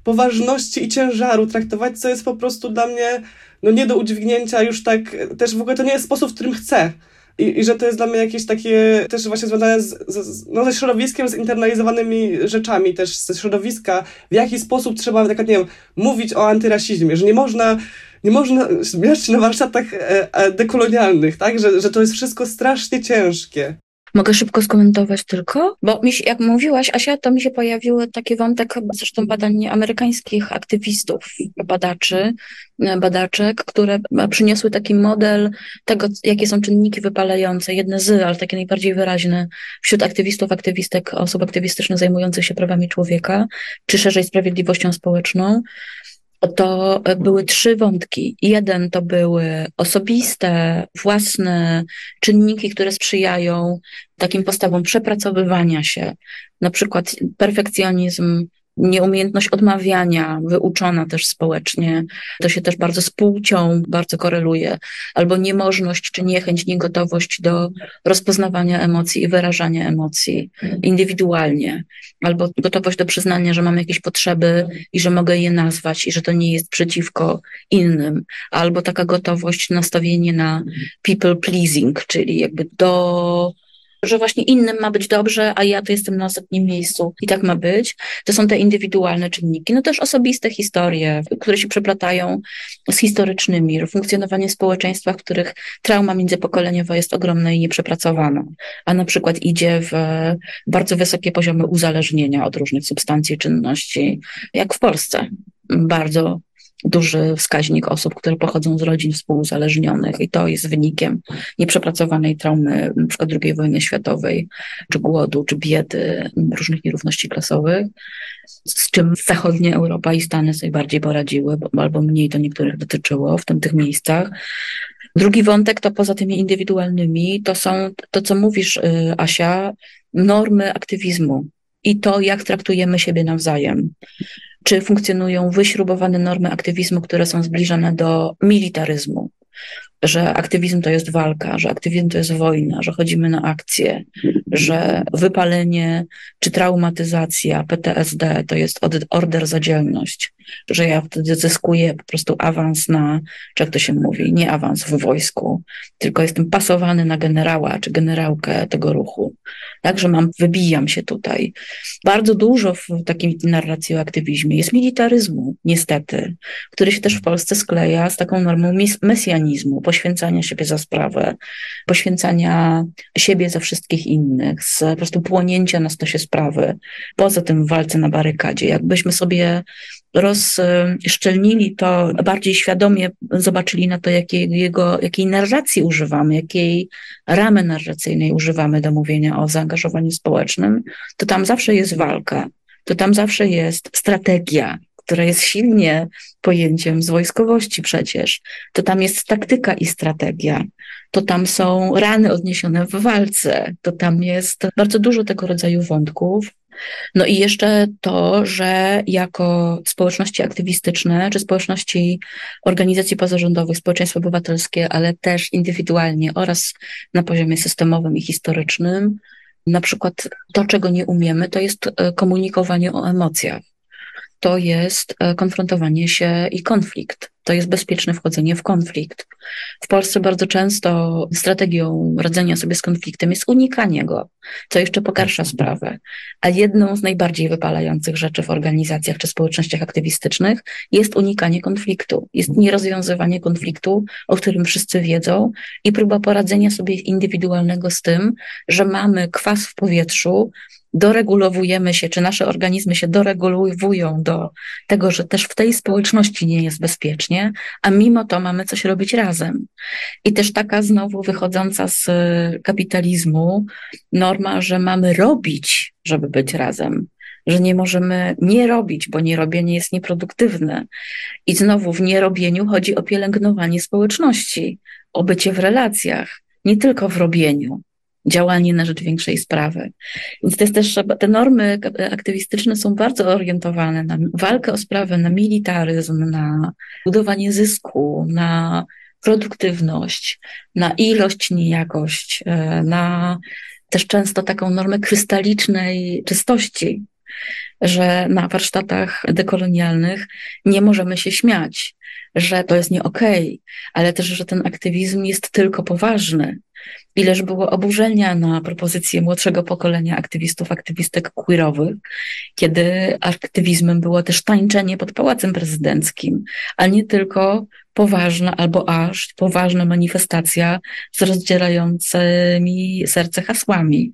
poważności i ciężaru traktować, co jest po prostu dla mnie no nie do udźwignięcia już tak, też w ogóle to nie jest sposób, w którym chcę. I, I, że to jest dla mnie jakieś takie też właśnie związane z, z, no, ze środowiskiem, z internalizowanymi rzeczami też ze środowiska, w jaki sposób trzeba, tak, nie wiem, mówić o antyrasizmie, że nie można nie można zmierzyć na warsztatach e, e, dekolonialnych, tak? Że, że to jest wszystko strasznie ciężkie. Mogę szybko skomentować tylko? Bo mi się, jak mówiłaś, Asia, to mi się pojawiły taki wątek zresztą badań amerykańskich aktywistów, badaczy, badaczek, które przyniosły taki model tego, jakie są czynniki wypalające. Jedne z, ale takie najbardziej wyraźne wśród aktywistów, aktywistek, osób aktywistycznych zajmujących się prawami człowieka, czy szerzej sprawiedliwością społeczną to były trzy wątki. Jeden to były osobiste, własne czynniki, które sprzyjają takim postawom przepracowywania się, na przykład perfekcjonizm, nieumiejętność odmawiania, wyuczona też społecznie, to się też bardzo z płcią bardzo koreluje, albo niemożność czy niechęć, niegotowość do rozpoznawania emocji i wyrażania emocji indywidualnie, albo gotowość do przyznania, że mam jakieś potrzeby i że mogę je nazwać i że to nie jest przeciwko innym, albo taka gotowość, nastawienie na people pleasing, czyli jakby do że właśnie innym ma być dobrze, a ja tu jestem na ostatnim miejscu i tak ma być. To są te indywidualne czynniki. No też osobiste historie, które się przeplatają z historycznymi, funkcjonowanie społeczeństwa, w których trauma międzypokoleniowa jest ogromna i nieprzepracowana, a na przykład idzie w bardzo wysokie poziomy uzależnienia od różnych substancji, czynności, jak w Polsce. Bardzo duży wskaźnik osób, które pochodzą z rodzin współuzależnionych i to jest wynikiem nieprzepracowanej traumy np. II wojny światowej, czy głodu, czy biedy, różnych nierówności klasowych, z czym zachodnia Europa i Stany sobie bardziej poradziły, albo mniej to niektórych dotyczyło w tamtych miejscach. Drugi wątek to poza tymi indywidualnymi, to są to, co mówisz, y, Asia, normy aktywizmu i to, jak traktujemy siebie nawzajem. Czy funkcjonują wyśrubowane normy aktywizmu, które są zbliżone do militaryzmu? że aktywizm to jest walka, że aktywizm to jest wojna, że chodzimy na akcje, że wypalenie czy traumatyzacja, PTSD to jest order za dzielność, że ja wtedy zyskuję po prostu awans na, czy jak to się mówi, nie awans w wojsku, tylko jestem pasowany na generała czy generałkę tego ruchu. Także mam, wybijam się tutaj. Bardzo dużo w takiej narracji o aktywizmie jest militaryzmu, niestety, który się też w Polsce skleja z taką normą mesjanizmu, poświęcania siebie za sprawę, poświęcania siebie za wszystkich innych, z po prostu płonięcia na stosie sprawy, poza tym w walce na barykadzie. Jakbyśmy sobie rozszczelnili to, bardziej świadomie zobaczyli na to, jakiego, jakiej narracji używamy, jakiej ramy narracyjnej używamy do mówienia o zaangażowaniu społecznym, to tam zawsze jest walka, to tam zawsze jest strategia, która jest silnie pojęciem z wojskowości przecież, to tam jest taktyka i strategia, to tam są rany odniesione w walce, to tam jest bardzo dużo tego rodzaju wątków. No i jeszcze to, że jako społeczności aktywistyczne, czy społeczności organizacji pozarządowych, społeczeństwo obywatelskie, ale też indywidualnie oraz na poziomie systemowym i historycznym, na przykład to, czego nie umiemy, to jest e, komunikowanie o emocjach to jest e, konfrontowanie się i konflikt. To jest bezpieczne wchodzenie w konflikt. W Polsce bardzo często strategią radzenia sobie z konfliktem jest unikanie go, co jeszcze pogarsza sprawę. A jedną z najbardziej wypalających rzeczy w organizacjach czy społecznościach aktywistycznych jest unikanie konfliktu. Jest nierozwiązywanie konfliktu, o którym wszyscy wiedzą i próba poradzenia sobie indywidualnego z tym, że mamy kwas w powietrzu, doregulowujemy się, czy nasze organizmy się doregulowują do tego, że też w tej społeczności nie jest bezpiecznie, a mimo to mamy coś robić razem. I też taka znowu wychodząca z kapitalizmu norma, że mamy robić, żeby być razem że nie możemy nie robić, bo nierobienie jest nieproduktywne. I znowu w nierobieniu chodzi o pielęgnowanie społeczności, o bycie w relacjach, nie tylko w robieniu działanie na rzecz większej sprawy. Więc to jest też, te normy aktywistyczne są bardzo orientowane na walkę o sprawę, na militaryzm, na budowanie zysku, na produktywność, na ilość, nie jakość, e, na też często taką normę krystalicznej czystości, że na warsztatach dekolonialnych nie możemy się śmiać, że to jest nie okej, okay, ale też, że ten aktywizm jest tylko poważny, Ileż było oburzenia na propozycję młodszego pokolenia aktywistów, aktywistek queerowych, kiedy aktywizmem było też tańczenie pod Pałacem Prezydenckim, a nie tylko poważna albo aż poważna manifestacja z rozdzierającymi serce hasłami.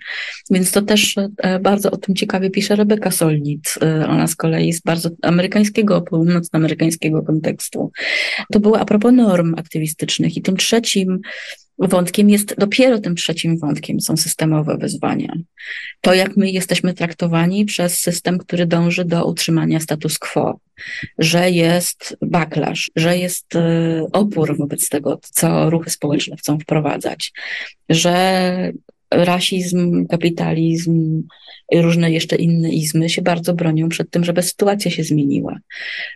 Więc to też e, bardzo o tym ciekawie pisze Rebeka Solnit. E, ona z kolei z bardzo amerykańskiego, północnoamerykańskiego kontekstu. To było a propos norm aktywistycznych i tym trzecim wątkiem jest, dopiero tym trzecim wątkiem są systemowe wyzwania. To, jak my jesteśmy traktowani przez system, który dąży do utrzymania status quo, że jest backlash, że jest e, opór wobec tego, co ruchy społeczne chcą wprowadzać, że rasizm, kapitalizm, i różne jeszcze inne izmy się bardzo bronią przed tym, żeby sytuacja się zmieniła.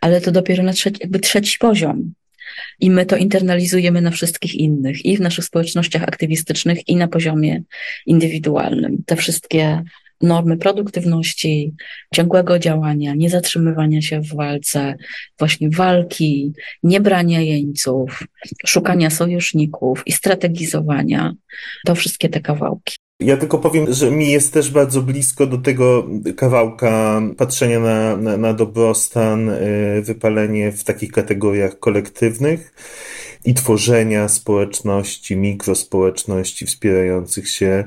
Ale to dopiero na trzeci, jakby trzeci poziom. I my to internalizujemy na wszystkich innych, i w naszych społecznościach aktywistycznych, i na poziomie indywidualnym. Te wszystkie normy produktywności, ciągłego działania, nie zatrzymywania się w walce, właśnie walki, nie brania jeńców, szukania sojuszników i strategizowania, to wszystkie te kawałki. Ja tylko powiem, że mi jest też bardzo blisko do tego kawałka patrzenia na, na, na dobrostan, y, wypalenie w takich kategoriach kolektywnych i tworzenia społeczności, mikrospołeczności wspierających się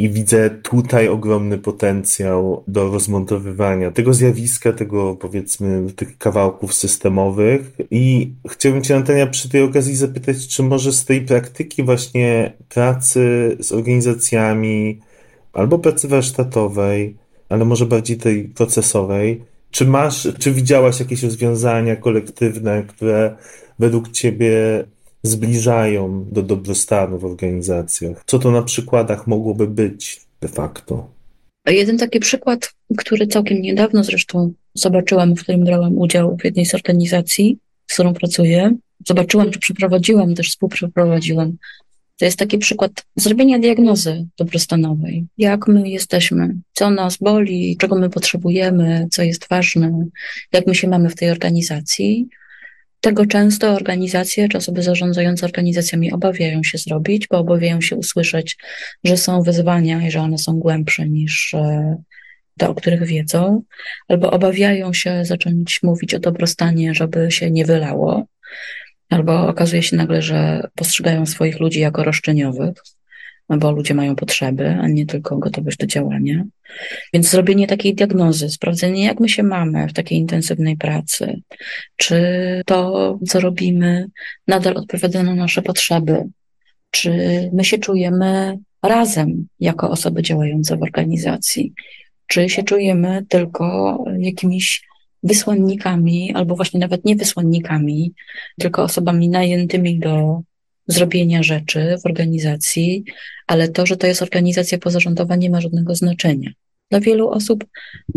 i widzę tutaj ogromny potencjał do rozmontowywania tego zjawiska, tego powiedzmy, tych kawałków systemowych. I chciałbym Cię, Natalia, przy tej okazji zapytać, czy może z tej praktyki właśnie pracy z organizacjami albo pracy warsztatowej, ale może bardziej tej procesowej, czy masz, czy widziałaś jakieś rozwiązania kolektywne, które według Ciebie zbliżają do dobrostanu w organizacjach? Co to na przykładach mogłoby być de facto? Jeden taki przykład, który całkiem niedawno zresztą zobaczyłam, w którym brałam udział w jednej z organizacji, z którą pracuję. Zobaczyłam, czy przeprowadziłam, też współprzeprowadziłam. To jest taki przykład zrobienia diagnozy dobrostanowej. Jak my jesteśmy, co nas boli, czego my potrzebujemy, co jest ważne, jak my się mamy w tej organizacji. Tego często organizacje czy osoby zarządzające organizacjami obawiają się zrobić, bo obawiają się usłyszeć, że są wyzwania i że one są głębsze niż e, te, o których wiedzą, albo obawiają się zacząć mówić o dobrostanie, żeby się nie wylało, albo okazuje się nagle, że postrzegają swoich ludzi jako roszczeniowych, bo ludzie mają potrzeby, a nie tylko gotowość do działania. Więc zrobienie takiej diagnozy, sprawdzenie, jak my się mamy w takiej intensywnej pracy, czy to, co robimy, nadal odpowiada na nasze potrzeby, czy my się czujemy razem jako osoby działające w organizacji, czy się czujemy tylko jakimiś wysłannikami, albo właśnie nawet nie wysłannikami, tylko osobami najętymi do zrobienia rzeczy w organizacji, ale to, że to jest organizacja pozarządowa, nie ma żadnego znaczenia. Dla wielu osób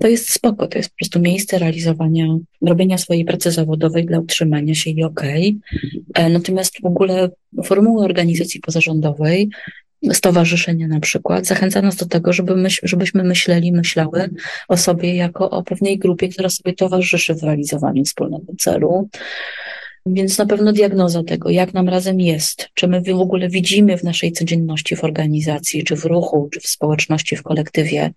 to jest spoko, to jest po prostu miejsce realizowania, robienia swojej pracy zawodowej dla utrzymania się i okej. Okay. E, natomiast w ogóle formuły organizacji pozarządowej stowarzyszenia na przykład, zachęca nas do tego, żeby żebyśmy myśleli, myślały o sobie jako o pewnej grupie, która sobie towarzyszy w realizowaniu wspólnego celu. Więc na pewno diagnoza tego, jak nam razem jest, czy my w ogóle widzimy w naszej codzienności w organizacji, czy w ruchu, czy w społeczności, w kolektywie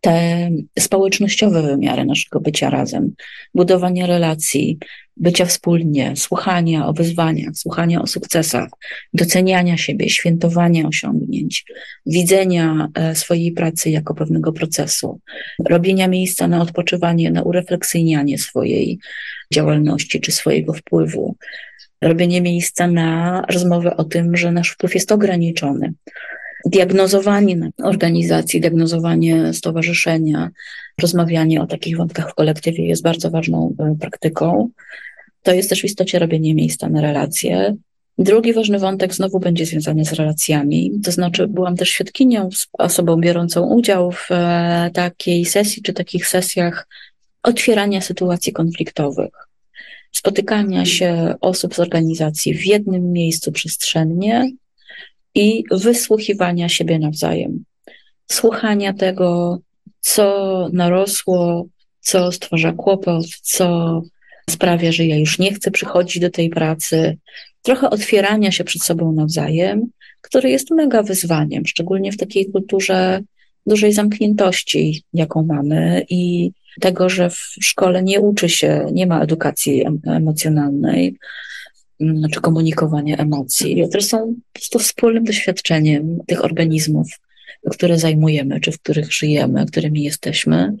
te społecznościowe wymiary naszego bycia razem, budowania relacji, bycia wspólnie, słuchania o wyzwaniach, słuchania o sukcesach, doceniania siebie, świętowania osiągnięć, widzenia e, swojej pracy jako pewnego procesu, robienia miejsca na odpoczywanie, na urefleksyjnianie swojej działalności czy swojego wpływu, robienie miejsca na rozmowę o tym, że nasz wpływ jest ograniczony, diagnozowanie organizacji, diagnozowanie stowarzyszenia, rozmawianie o takich wątkach w kolektywie jest bardzo ważną e, praktyką. To jest też w istocie robienie miejsca na relacje. Drugi ważny wątek znowu będzie związany z relacjami, to znaczy byłam też świadkinią, osobą biorącą udział w e, takiej sesji czy takich sesjach otwierania sytuacji konfliktowych, spotykania się osób z organizacji w jednym miejscu przestrzennie i wysłuchiwania siebie nawzajem. Słuchania tego, co narosło, co stwarza kłopot, co sprawia, że ja już nie chcę przychodzić do tej pracy. Trochę otwierania się przed sobą nawzajem, który jest mega wyzwaniem, szczególnie w takiej kulturze dużej zamkniętości, jaką mamy i tego, że w szkole nie uczy się, nie ma edukacji emocjonalnej, czy komunikowania emocji, które są po prostu wspólnym doświadczeniem tych organizmów, które zajmujemy, czy w których żyjemy, którymi jesteśmy.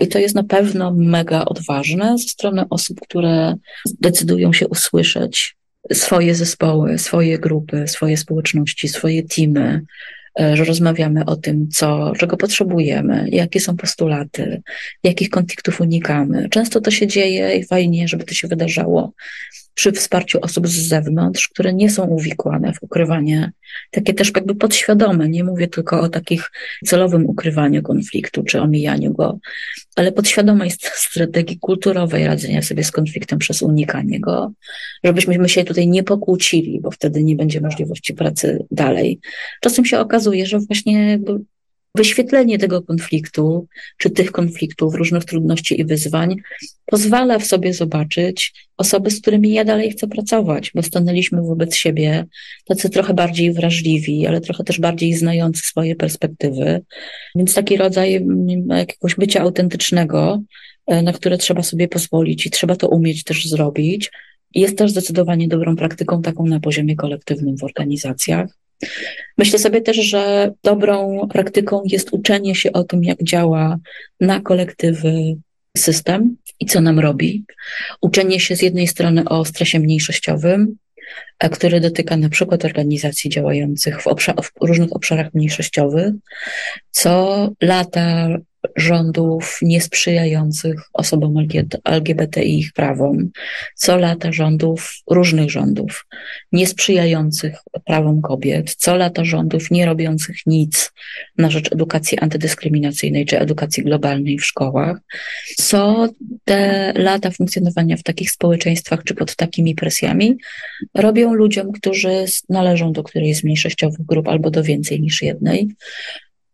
I to jest na pewno mega odważne ze strony osób, które decydują się usłyszeć swoje zespoły, swoje grupy, swoje społeczności, swoje teamy, e, że rozmawiamy o tym, co, czego potrzebujemy, jakie są postulaty, jakich konfliktów unikamy. Często to się dzieje i fajnie, żeby to się wydarzało przy wsparciu osób z zewnątrz, które nie są uwikłane w ukrywanie, takie też jakby podświadome, nie mówię tylko o takich celowym ukrywaniu konfliktu czy omijaniu go, ale podświadome jest strategii kulturowej radzenia sobie z konfliktem przez unikanie go, żebyśmy się tutaj nie pokłócili, bo wtedy nie będzie możliwości pracy dalej. Czasem się okazuje, że właśnie wyświetlenie tego konfliktu, czy tych konfliktów, różnych trudności i wyzwań, pozwala w sobie zobaczyć osoby, z którymi ja dalej chcę pracować, bo stanęliśmy wobec siebie tacy trochę bardziej wrażliwi, ale trochę też bardziej znający swoje perspektywy. Więc taki rodzaj mm, jakiegoś bycia autentycznego, e, na które trzeba sobie pozwolić i trzeba to umieć też zrobić. Jest też zdecydowanie dobrą praktyką taką na poziomie kolektywnym w organizacjach. Myślę sobie też, że dobrą praktyką jest uczenie się o tym, jak działa na kolektywy system i co nam robi. Uczenie się z jednej strony o stresie mniejszościowym, który dotyka na przykład organizacji działających w, obszar, w różnych obszarach mniejszościowych. Co lata rządów niesprzyjających osobom LGBT i ich prawom, co lata rządów, różnych rządów, niesprzyjających prawom kobiet, co lata rządów nie robiących nic na rzecz edukacji antydyskryminacyjnej czy edukacji globalnej w szkołach, co te lata funkcjonowania w takich społeczeństwach czy pod takimi presjami robią ludziom, którzy należą do którejś z mniejszościowych grup albo do więcej niż jednej,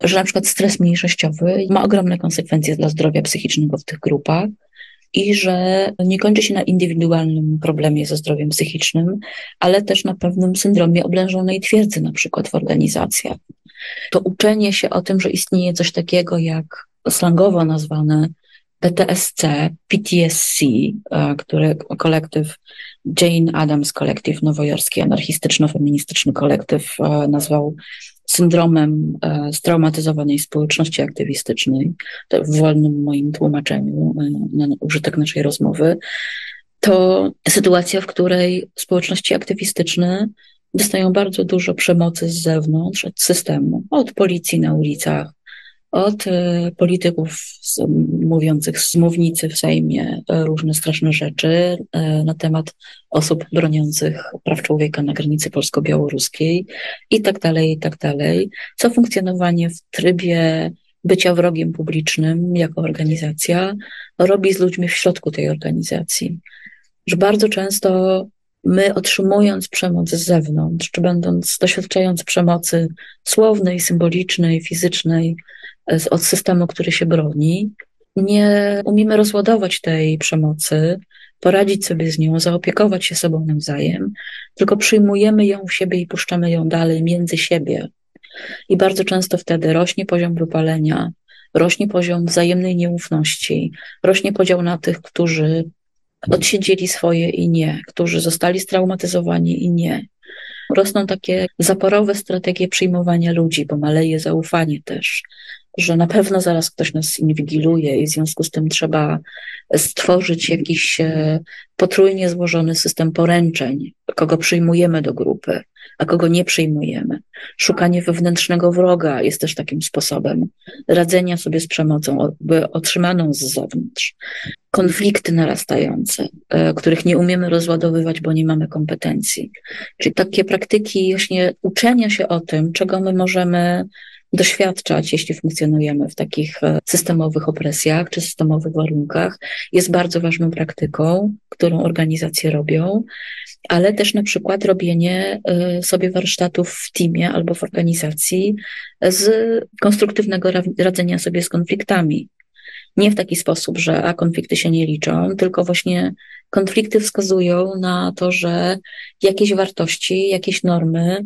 że na przykład stres mniejszościowy ma ogromne konsekwencje dla zdrowia psychicznego w tych grupach i że nie kończy się na indywidualnym problemie ze zdrowiem psychicznym, ale też na pewnym syndromie oblężonej twierdzy, na przykład w organizacjach. To uczenie się o tym, że istnieje coś takiego jak slangowo nazwane PTSC, PTSC, e, który kolektyw Jane Adams Collective, nowojorski anarchistyczno-feministyczny kolektyw e, nazwał syndromem e, straumatyzowanej społeczności aktywistycznej, w wolnym moim tłumaczeniu na użytek naszej rozmowy, to sytuacja, w której społeczności aktywistyczne dostają bardzo dużo przemocy z zewnątrz, od systemu, od policji na ulicach, od e, polityków mówiących z mównicy w Sejmie e, różne straszne rzeczy e, na temat osób broniących praw człowieka na granicy polsko-białoruskiej i tak dalej, i tak dalej. Co funkcjonowanie w trybie bycia wrogiem publicznym jako organizacja robi z ludźmi w środku tej organizacji. Że bardzo często my otrzymując przemoc z zewnątrz, czy będąc, doświadczając przemocy słownej, symbolicznej, fizycznej, od systemu, który się broni, nie umiemy rozładować tej przemocy, poradzić sobie z nią, zaopiekować się sobą nawzajem, tylko przyjmujemy ją w siebie i puszczamy ją dalej między siebie. I bardzo często wtedy rośnie poziom wypalenia, rośnie poziom wzajemnej nieufności, rośnie podział na tych, którzy odsiedzieli swoje i nie, którzy zostali straumatyzowani i nie. Rosną takie zaporowe strategie przyjmowania ludzi, bo maleje zaufanie też że na pewno zaraz ktoś nas inwigiluje i w związku z tym trzeba stworzyć jakiś e, potrójnie złożony system poręczeń, kogo przyjmujemy do grupy, a kogo nie przyjmujemy. Szukanie wewnętrznego wroga jest też takim sposobem radzenia sobie z przemocą otrzymaną z zewnątrz. Konflikty narastające, e, których nie umiemy rozładowywać, bo nie mamy kompetencji. Czyli takie praktyki właśnie uczenia się o tym, czego my możemy doświadczać, jeśli funkcjonujemy w takich e, systemowych opresjach czy systemowych warunkach, jest bardzo ważną praktyką, którą organizacje robią, ale też na przykład robienie e, sobie warsztatów w teamie albo w organizacji z konstruktywnego radzenia sobie z konfliktami. Nie w taki sposób, że a konflikty się nie liczą, tylko właśnie konflikty wskazują na to, że jakieś wartości, jakieś normy,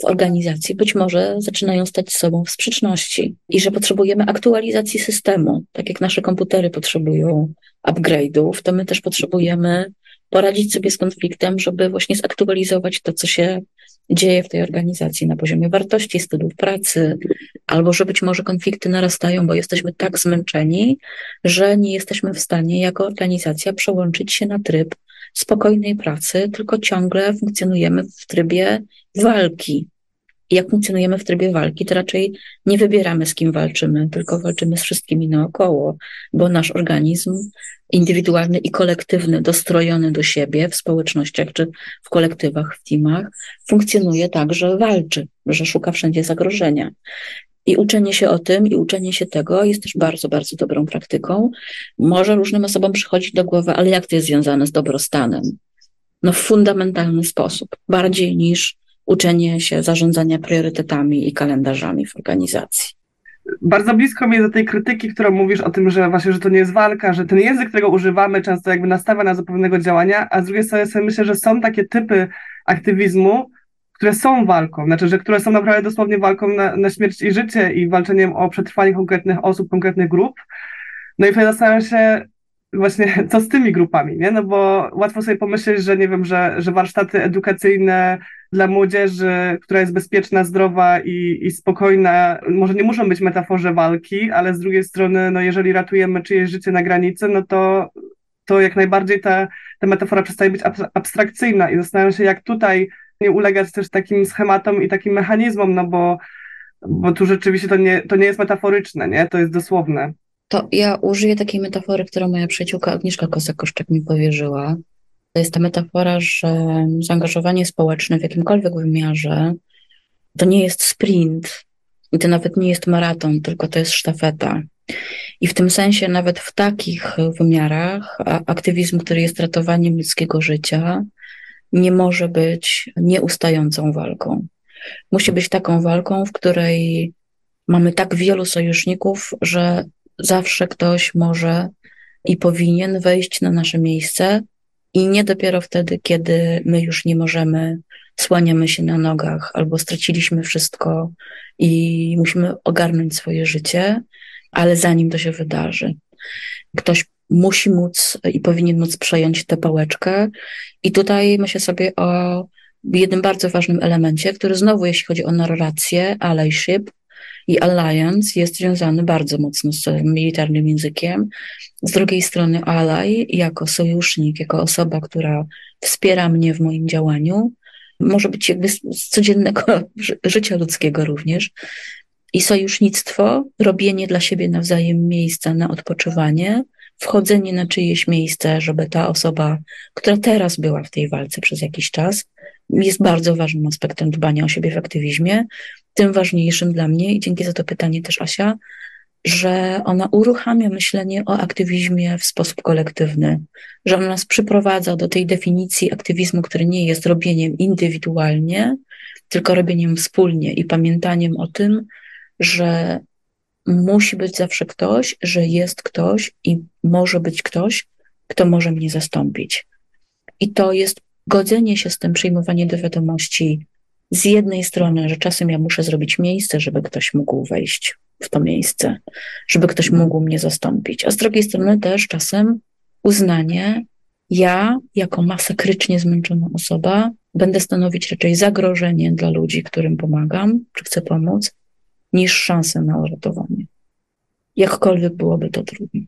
w organizacji być może zaczynają stać z sobą w sprzeczności i że potrzebujemy aktualizacji systemu. Tak jak nasze komputery potrzebują upgrade'ów, to my też potrzebujemy poradzić sobie z konfliktem, żeby właśnie zaktualizować to, co się dzieje w tej organizacji na poziomie wartości, stylów pracy, albo że być może konflikty narastają, bo jesteśmy tak zmęczeni, że nie jesteśmy w stanie jako organizacja przełączyć się na tryb spokojnej pracy, tylko ciągle funkcjonujemy w trybie walki. I jak funkcjonujemy w trybie walki, to raczej nie wybieramy, z kim walczymy, tylko walczymy z wszystkimi naokoło, bo nasz organizm indywidualny i kolektywny, dostrojony do siebie w społecznościach czy w kolektywach, w teamach, funkcjonuje tak, że walczy, że szuka wszędzie zagrożenia. I uczenie się o tym i uczenie się tego jest też bardzo, bardzo dobrą praktyką. Może różnym osobom przychodzić do głowy, ale jak to jest związane z dobrostanem? No w fundamentalny sposób, bardziej niż uczenie się zarządzania priorytetami i kalendarzami w organizacji. Bardzo blisko mi jest do tej krytyki, którą mówisz o tym, że właśnie, że to nie jest walka, że ten język, którego używamy, często jakby nastawia nas do pewnego działania, a z drugiej strony sobie myślę, że są takie typy aktywizmu, które są walką, znaczy, że które są naprawdę dosłownie walką na, na śmierć i życie i walczeniem o przetrwanie konkretnych osób, konkretnych grup. No i wtedy zastanawiam się właśnie, co z tymi grupami, nie? No bo łatwo sobie pomyśleć, że nie wiem, że, że warsztaty edukacyjne dla młodzieży, która jest bezpieczna, zdrowa i, i spokojna, może nie muszą być metaforze walki, ale z drugiej strony, no jeżeli ratujemy czyjeś życie na granicy, no to, to jak najbardziej ta, ta metafora przestaje być abstrakcyjna i zastanawiam się, jak tutaj nie ulegać też takim schematom i takim mechanizmom, no bo, bo tu rzeczywiście to nie, to nie jest metaforyczne, nie? To jest dosłowne. To ja użyję takiej metafory, którą moja przyjaciółka Agnieszka Kosakoszczak mi powierzyła. To jest ta metafora, że zaangażowanie społeczne w jakimkolwiek wymiarze to nie jest sprint i to nawet nie jest maraton, tylko to jest sztafeta. I w tym sensie, nawet w takich wymiarach, aktywizm, który jest ratowaniem ludzkiego życia, nie może być nieustającą walką. Musi być taką walką, w której mamy tak wielu sojuszników, że zawsze ktoś może i powinien wejść na nasze miejsce, i nie dopiero wtedy, kiedy my już nie możemy, słaniamy się na nogach albo straciliśmy wszystko i musimy ogarnąć swoje życie, ale zanim to się wydarzy. Ktoś musi móc i powinien móc przejąć tę pałeczkę. I tutaj myślę sobie o jednym bardzo ważnym elemencie, który znowu, jeśli chodzi o narrację, allyship i alliance, jest związany bardzo mocno z militarnym językiem. Z drugiej strony ally, jako sojusznik, jako osoba, która wspiera mnie w moim działaniu, może być jakby z codziennego życia ludzkiego również, i sojusznictwo, robienie dla siebie nawzajem miejsca na odpoczywanie, wchodzenie na czyjeś miejsce, żeby ta osoba, która teraz była w tej walce przez jakiś czas, jest bardzo ważnym aspektem dbania o siebie w aktywizmie. Tym ważniejszym dla mnie, i dzięki za to pytanie też Asia, że ona uruchamia myślenie o aktywizmie w sposób kolektywny, że ona nas przyprowadza do tej definicji aktywizmu, który nie jest robieniem indywidualnie, tylko robieniem wspólnie i pamiętaniem o tym, że musi być zawsze ktoś, że jest ktoś i może być ktoś, kto może mnie zastąpić. I to jest godzenie się z tym, przyjmowanie do wiadomości z jednej strony, że czasem ja muszę zrobić miejsce, żeby ktoś mógł wejść w to miejsce, żeby ktoś mógł mnie zastąpić, a z drugiej strony też czasem uznanie, ja jako masakrycznie zmęczona osoba będę stanowić raczej zagrożenie dla ludzi, którym pomagam, czy chcę pomóc, niż szansę na uratowanie. Jakkolwiek byłoby to trudne.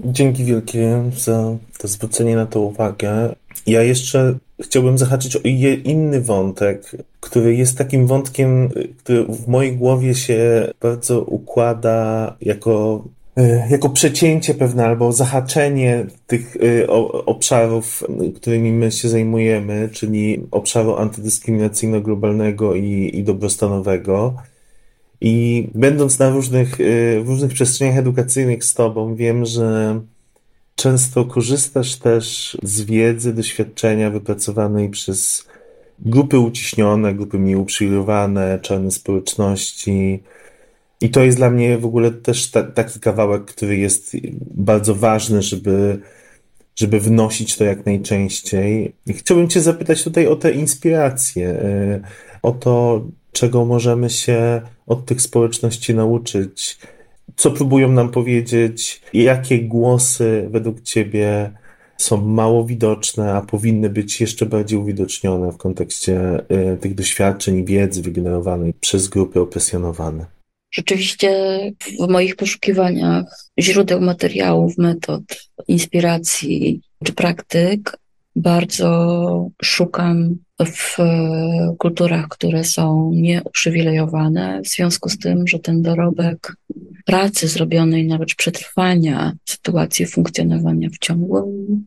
Dzięki wielkie za to zwrócenie na to uwagę. Ja jeszcze chciałbym zahaczyć o inny wątek, który jest takim wątkiem, który w mojej głowie się bardzo układa jako, e, jako przecięcie pewne albo zahaczenie tych e, obszarów, którymi my się zajmujemy, czyli obszaru antydyskryminacyjno-globalnego i, i dobrostanowego. I będąc na różnych, y, w różnych przestrzeniach edukacyjnych z Tobą, wiem, że często korzystasz też z wiedzy, doświadczenia wypracowanej przez grupy uciśnione, grupy mniej uprzywilejowane, czarne społeczności. I to jest dla mnie w ogóle też ta, taki kawałek, który jest bardzo ważny, żeby, żeby wnosić to jak najczęściej. I chciałbym Cię zapytać tutaj o te inspiracje, y, o to, czego możemy się od tych społeczności nauczyć, co próbują nam powiedzieć, jakie głosy według Ciebie są mało widoczne, a powinny być jeszcze bardziej uwidocznione w kontekście y, tych doświadczeń i wiedzy wygenerowanej przez grupy opresjonowane. Rzeczywiście w moich poszukiwaniach źródeł materiałów, metod, inspiracji czy praktyk bardzo szukam w kulturach, które są nieuprzywilejowane, w związku z tym, że ten dorobek pracy zrobionej na rzecz przetrwania sytuacji funkcjonowania w ciągłym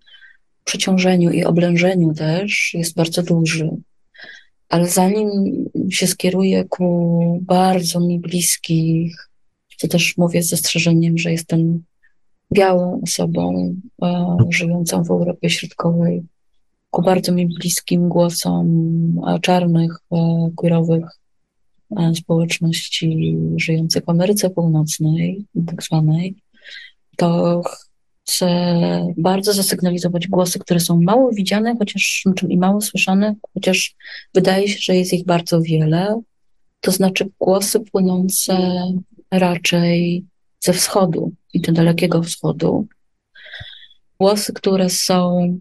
przeciążeniu i oblężeniu też jest bardzo duży. Ale zanim się skieruję ku bardzo mi bliskich, to też mówię z zastrzeżeniem, że jestem białą osobą e, żyjącą w Europie Środkowej, ku bardzo mi bliskim głosom czarnych, e, queerowych e, społeczności żyjących w Ameryce Północnej, tak zwanej, to chcę bardzo zasygnalizować głosy, które są mało widziane, chociaż znaczy i mało słyszane, chociaż wydaje się, że jest ich bardzo wiele. To znaczy głosy płynące raczej ze wschodu i to dalekiego wschodu. Głosy, które są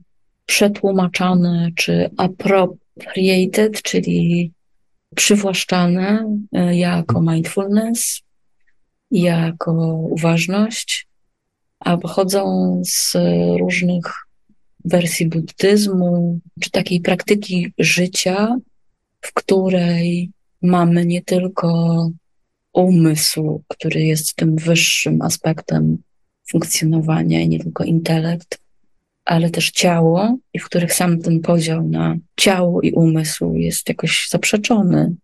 przetłumaczane czy appropriated, czyli przywłaszczane e, jako mindfulness, jako uważność, a pochodzą z różnych wersji buddyzmu, czy takiej praktyki życia, w której mamy nie tylko umysł, który jest tym wyższym aspektem funkcjonowania i nie tylko intelekt, ale też ciało, i w których sam ten podział na ciało i umysł jest jakoś zaprzeczony,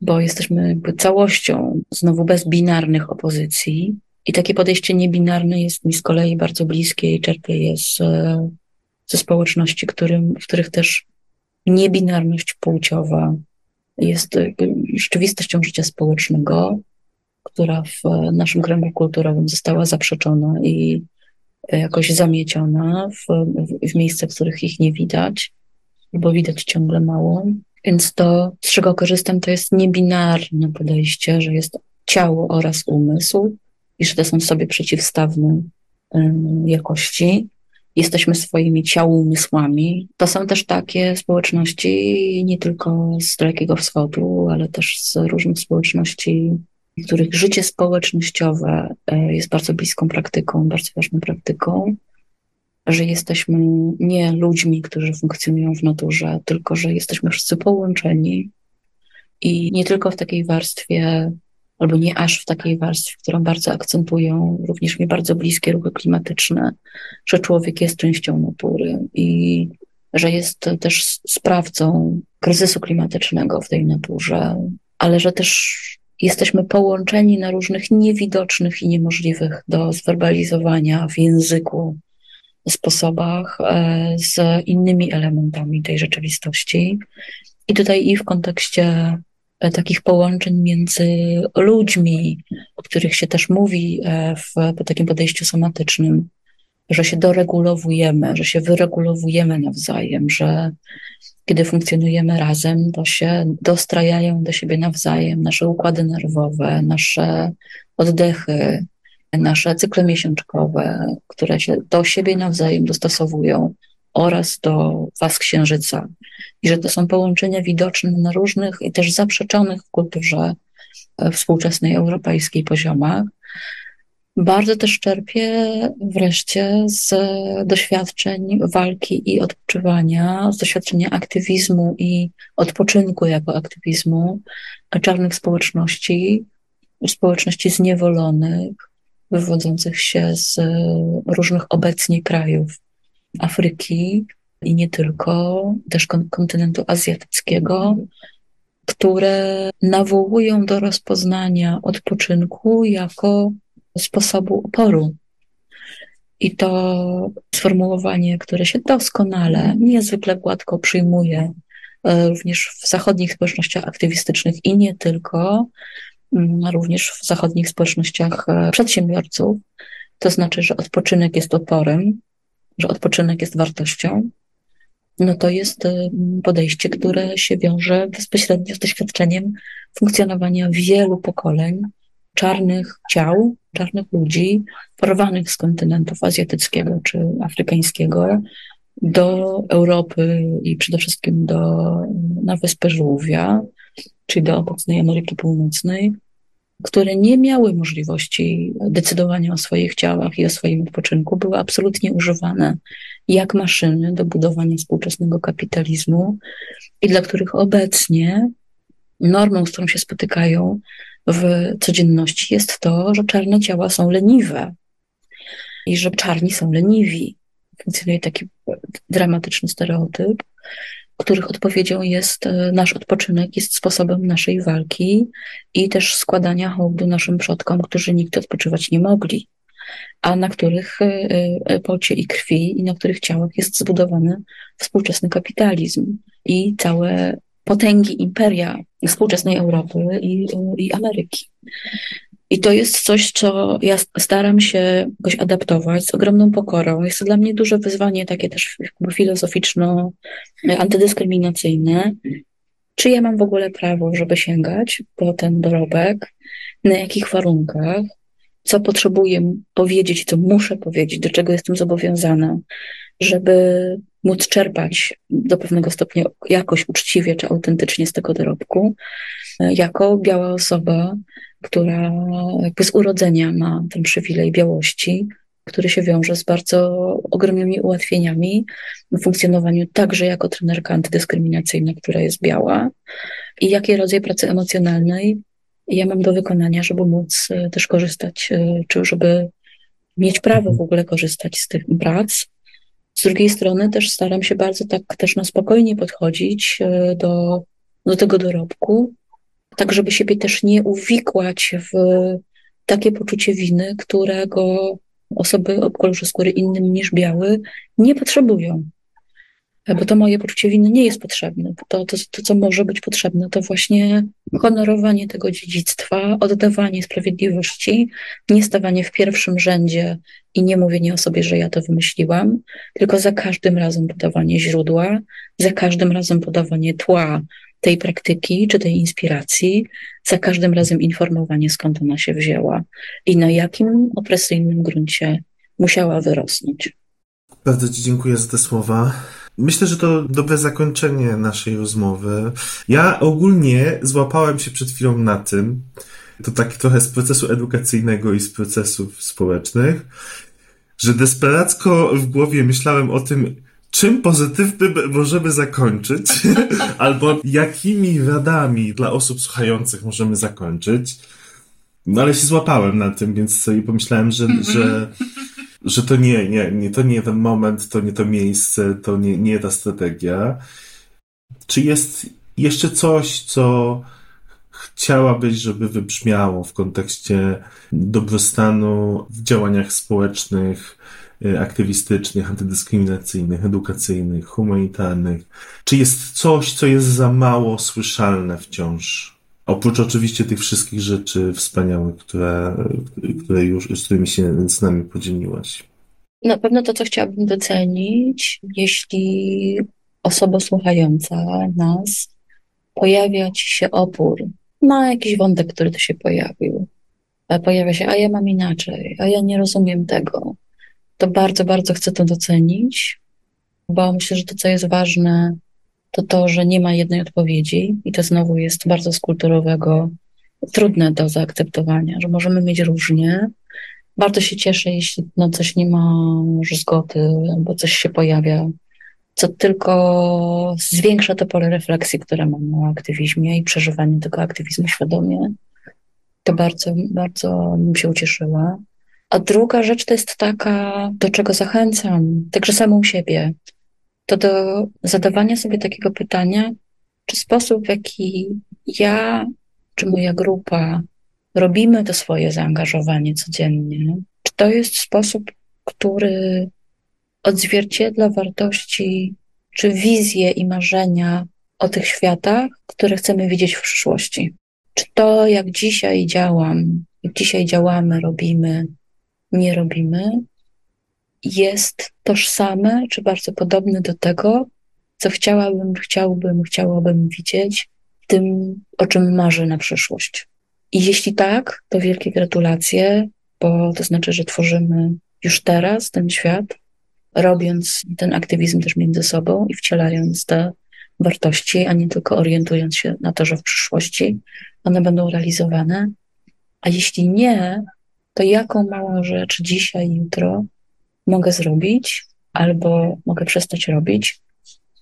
bo jesteśmy jakby całością, znowu bez binarnych opozycji. I takie podejście niebinarne jest mi z kolei bardzo bliskie i czerpię je z, ze społeczności, którym, w których też niebinarność płciowa jest rzeczywistością życia społecznego, która w naszym kręgu kulturowym została zaprzeczona i jakoś zamieciona w, w, w miejsca, w których ich nie widać, bo widać ciągle mało. Więc to, z czego korzystam, to jest niebinarne podejście, że jest ciało oraz umysł i że to są sobie przeciwstawne jakości. Jesteśmy swoimi ciałumysłami. To są też takie społeczności nie tylko z Dalekiego Wschodu, ale też z różnych społeczności których życie społecznościowe e, jest bardzo bliską praktyką, bardzo ważną praktyką, że jesteśmy nie ludźmi, którzy funkcjonują w naturze, tylko że jesteśmy wszyscy połączeni i nie tylko w takiej warstwie, albo nie aż w takiej warstwie, którą bardzo akcentują również mi bardzo bliskie ruchy klimatyczne, że człowiek jest częścią natury i że jest też sprawcą kryzysu klimatycznego w tej naturze, ale że też jesteśmy połączeni na różnych niewidocznych i niemożliwych do zwerbalizowania w języku sposobach e, z innymi elementami tej rzeczywistości. I tutaj i w kontekście e, takich połączeń między ludźmi, o których się też mówi e, w, w takim podejściu somatycznym, że się doregulowujemy, że się wyregulowujemy nawzajem, że kiedy funkcjonujemy razem, to się dostrajają do siebie nawzajem nasze układy nerwowe, nasze oddechy, nasze cykle miesiączkowe, które się do siebie nawzajem dostosowują oraz do faz księżyca. I że to są połączenia widoczne na różnych i też zaprzeczonych w kulturze współczesnej europejskiej poziomach, bardzo też czerpię wreszcie z doświadczeń walki i odpoczywania, z doświadczenia aktywizmu i odpoczynku jako aktywizmu czarnych społeczności, społeczności zniewolonych, wywodzących się z różnych obecnie krajów Afryki i nie tylko, też kontynentu azjatyckiego, które nawołują do rozpoznania odpoczynku jako sposobu oporu. I to sformułowanie, które się doskonale, niezwykle gładko przyjmuje e, również w zachodnich społecznościach aktywistycznych i nie tylko, mm, również w zachodnich społecznościach e, przedsiębiorców. To znaczy, że odpoczynek jest oporem, że odpoczynek jest wartością. No to jest e, podejście, które się wiąże bezpośrednio z doświadczeniem funkcjonowania wielu pokoleń czarnych ciał, czarnych ludzi porwanych z kontynentów azjatyckiego czy afrykańskiego do Europy i przede wszystkim do, na wyspę Żółwia, czyli do obecnej Ameryki Północnej, które nie miały możliwości decydowania o swoich ciałach i o swoim odpoczynku, były absolutnie używane jak maszyny do budowania współczesnego kapitalizmu i dla których obecnie normą, z którą się spotykają, w codzienności jest to, że czarne ciała są leniwe i że czarni są leniwi. Funkcjonuje taki dramatyczny stereotyp, których odpowiedzią jest e, nasz odpoczynek, jest sposobem naszej walki i też składania hołdu naszym przodkom, którzy nigdy odpoczywać nie mogli, a na których e, e, pocie i krwi i na których ciałach jest zbudowany współczesny kapitalizm i całe potęgi imperia współczesnej Europy i, i Ameryki. I to jest coś, co ja staram się jakoś adaptować z ogromną pokorą. Jest to dla mnie duże wyzwanie, takie też filozoficzno-antydyskryminacyjne. Czy ja mam w ogóle prawo, żeby sięgać po ten dorobek? Na jakich warunkach? Co potrzebuję powiedzieć, co muszę powiedzieć, do czego jestem zobowiązana, żeby móc czerpać do pewnego stopnia jakoś uczciwie czy autentycznie z tego dorobku, jako biała osoba, która jakby z urodzenia ma ten przywilej białości, który się wiąże z bardzo ogromnymi ułatwieniami w funkcjonowaniu także jako trenerka antydyskryminacyjna, która jest biała i jaki rodzaj pracy emocjonalnej ja mam do wykonania, żeby móc e, też korzystać, e, czy żeby mieć prawo w ogóle korzystać z tych prac. Z drugiej strony też staram się bardzo tak też na spokojnie podchodzić e, do, do tego dorobku, tak żeby siebie też nie uwikłać w takie poczucie winy, którego osoby o kolorze skóry innym niż biały nie potrzebują. Bo to moje poczucie winy nie jest potrzebne. To, to, to, co może być potrzebne, to właśnie honorowanie tego dziedzictwa, oddawanie sprawiedliwości, nie stawanie w pierwszym rzędzie i nie mówienie o sobie, że ja to wymyśliłam, tylko za każdym razem podawanie źródła, za każdym razem podawanie tła tej praktyki czy tej inspiracji, za każdym razem informowanie, skąd ona się wzięła i na jakim opresyjnym gruncie musiała wyrosnąć. Bardzo Ci dziękuję za te słowa. Myślę, że to dobre zakończenie naszej rozmowy. Ja ogólnie złapałem się przed chwilą na tym, to tak trochę z procesu edukacyjnego i z procesów społecznych, że desperacko w głowie myślałem o tym, czym pozytywnym możemy zakończyć, albo jakimi radami dla osób słuchających możemy zakończyć. No ale się złapałem na tym, więc sobie pomyślałem, że, że, że to nie, nie, nie, to nie ten moment, to nie to miejsce, to nie, nie ta strategia. Czy jest jeszcze coś, co chciałabyś, żeby wybrzmiało w kontekście dobrostanu w działaniach społecznych, Y, aktywistycznych, antydyskryminacyjnych, edukacyjnych, humanitarnych? Czy jest coś, co jest za mało słyszalne wciąż? Oprócz oczywiście tych wszystkich rzeczy wspaniałych, które, które już, z którymi się z nami podzieliłaś. Na pewno to, co chciałabym docenić, jeśli osoba słuchająca nas pojawia ci się opór na jakiś wątek, który tu się pojawił. Pojawia się, a ja mam inaczej, a ja nie rozumiem tego, to bardzo, bardzo chcę to docenić, bo myślę, że to, co jest ważne, to to, że nie ma jednej odpowiedzi i to znowu jest bardzo z kulturowego trudne do zaakceptowania, że możemy mieć różnie. Bardzo się cieszę, jeśli no, coś nie ma już zgody, bo coś się pojawia, co tylko zwiększa to pole refleksji, które mam o aktywizmie i przeżywaniu tego aktywizmu świadomie. To bardzo, bardzo bym się ucieszyła. A druga rzecz to jest taka, do czego zachęcam, także samą siebie, to do zadawania sobie takiego pytania, czy sposób, w jaki ja czy moja grupa robimy to swoje zaangażowanie codziennie, czy to jest sposób, który odzwierciedla wartości, czy wizje i marzenia o tych światach, które chcemy widzieć w przyszłości. Czy to, jak dzisiaj działam, jak dzisiaj działamy, robimy, nie robimy, jest tożsame czy bardzo podobne do tego, co chciałabym, chciałbym, chciałabym widzieć w tym, o czym marzę na przyszłość. I jeśli tak, to wielkie gratulacje, bo to znaczy, że tworzymy już teraz ten świat, robiąc ten aktywizm też między sobą i wcielając te wartości, a nie tylko orientując się na to, że w przyszłości one będą realizowane. A jeśli nie, to jaką małą rzecz dzisiaj, jutro mogę zrobić albo mogę przestać robić,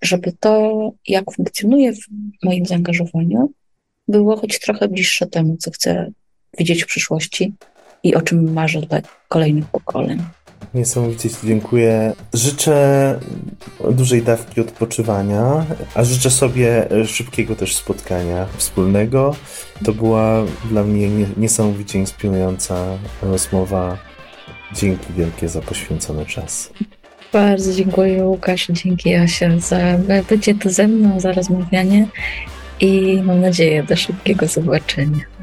żeby to, jak funkcjonuje w moim zaangażowaniu, było choć trochę bliższe temu, co chcę widzieć w przyszłości i o czym marzę dla kolejnych pokoleń. Niesamowicie Ci dziękuję. Życzę dużej dawki odpoczywania, a życzę sobie szybkiego też spotkania wspólnego. To była dla mnie niesamowicie inspirująca rozmowa. Dzięki wielkie za poświęcony czas. Bardzo dziękuję Łukasz, dzięki Asia za bycie tu ze mną, za rozmawianie i mam nadzieję do szybkiego zobaczenia.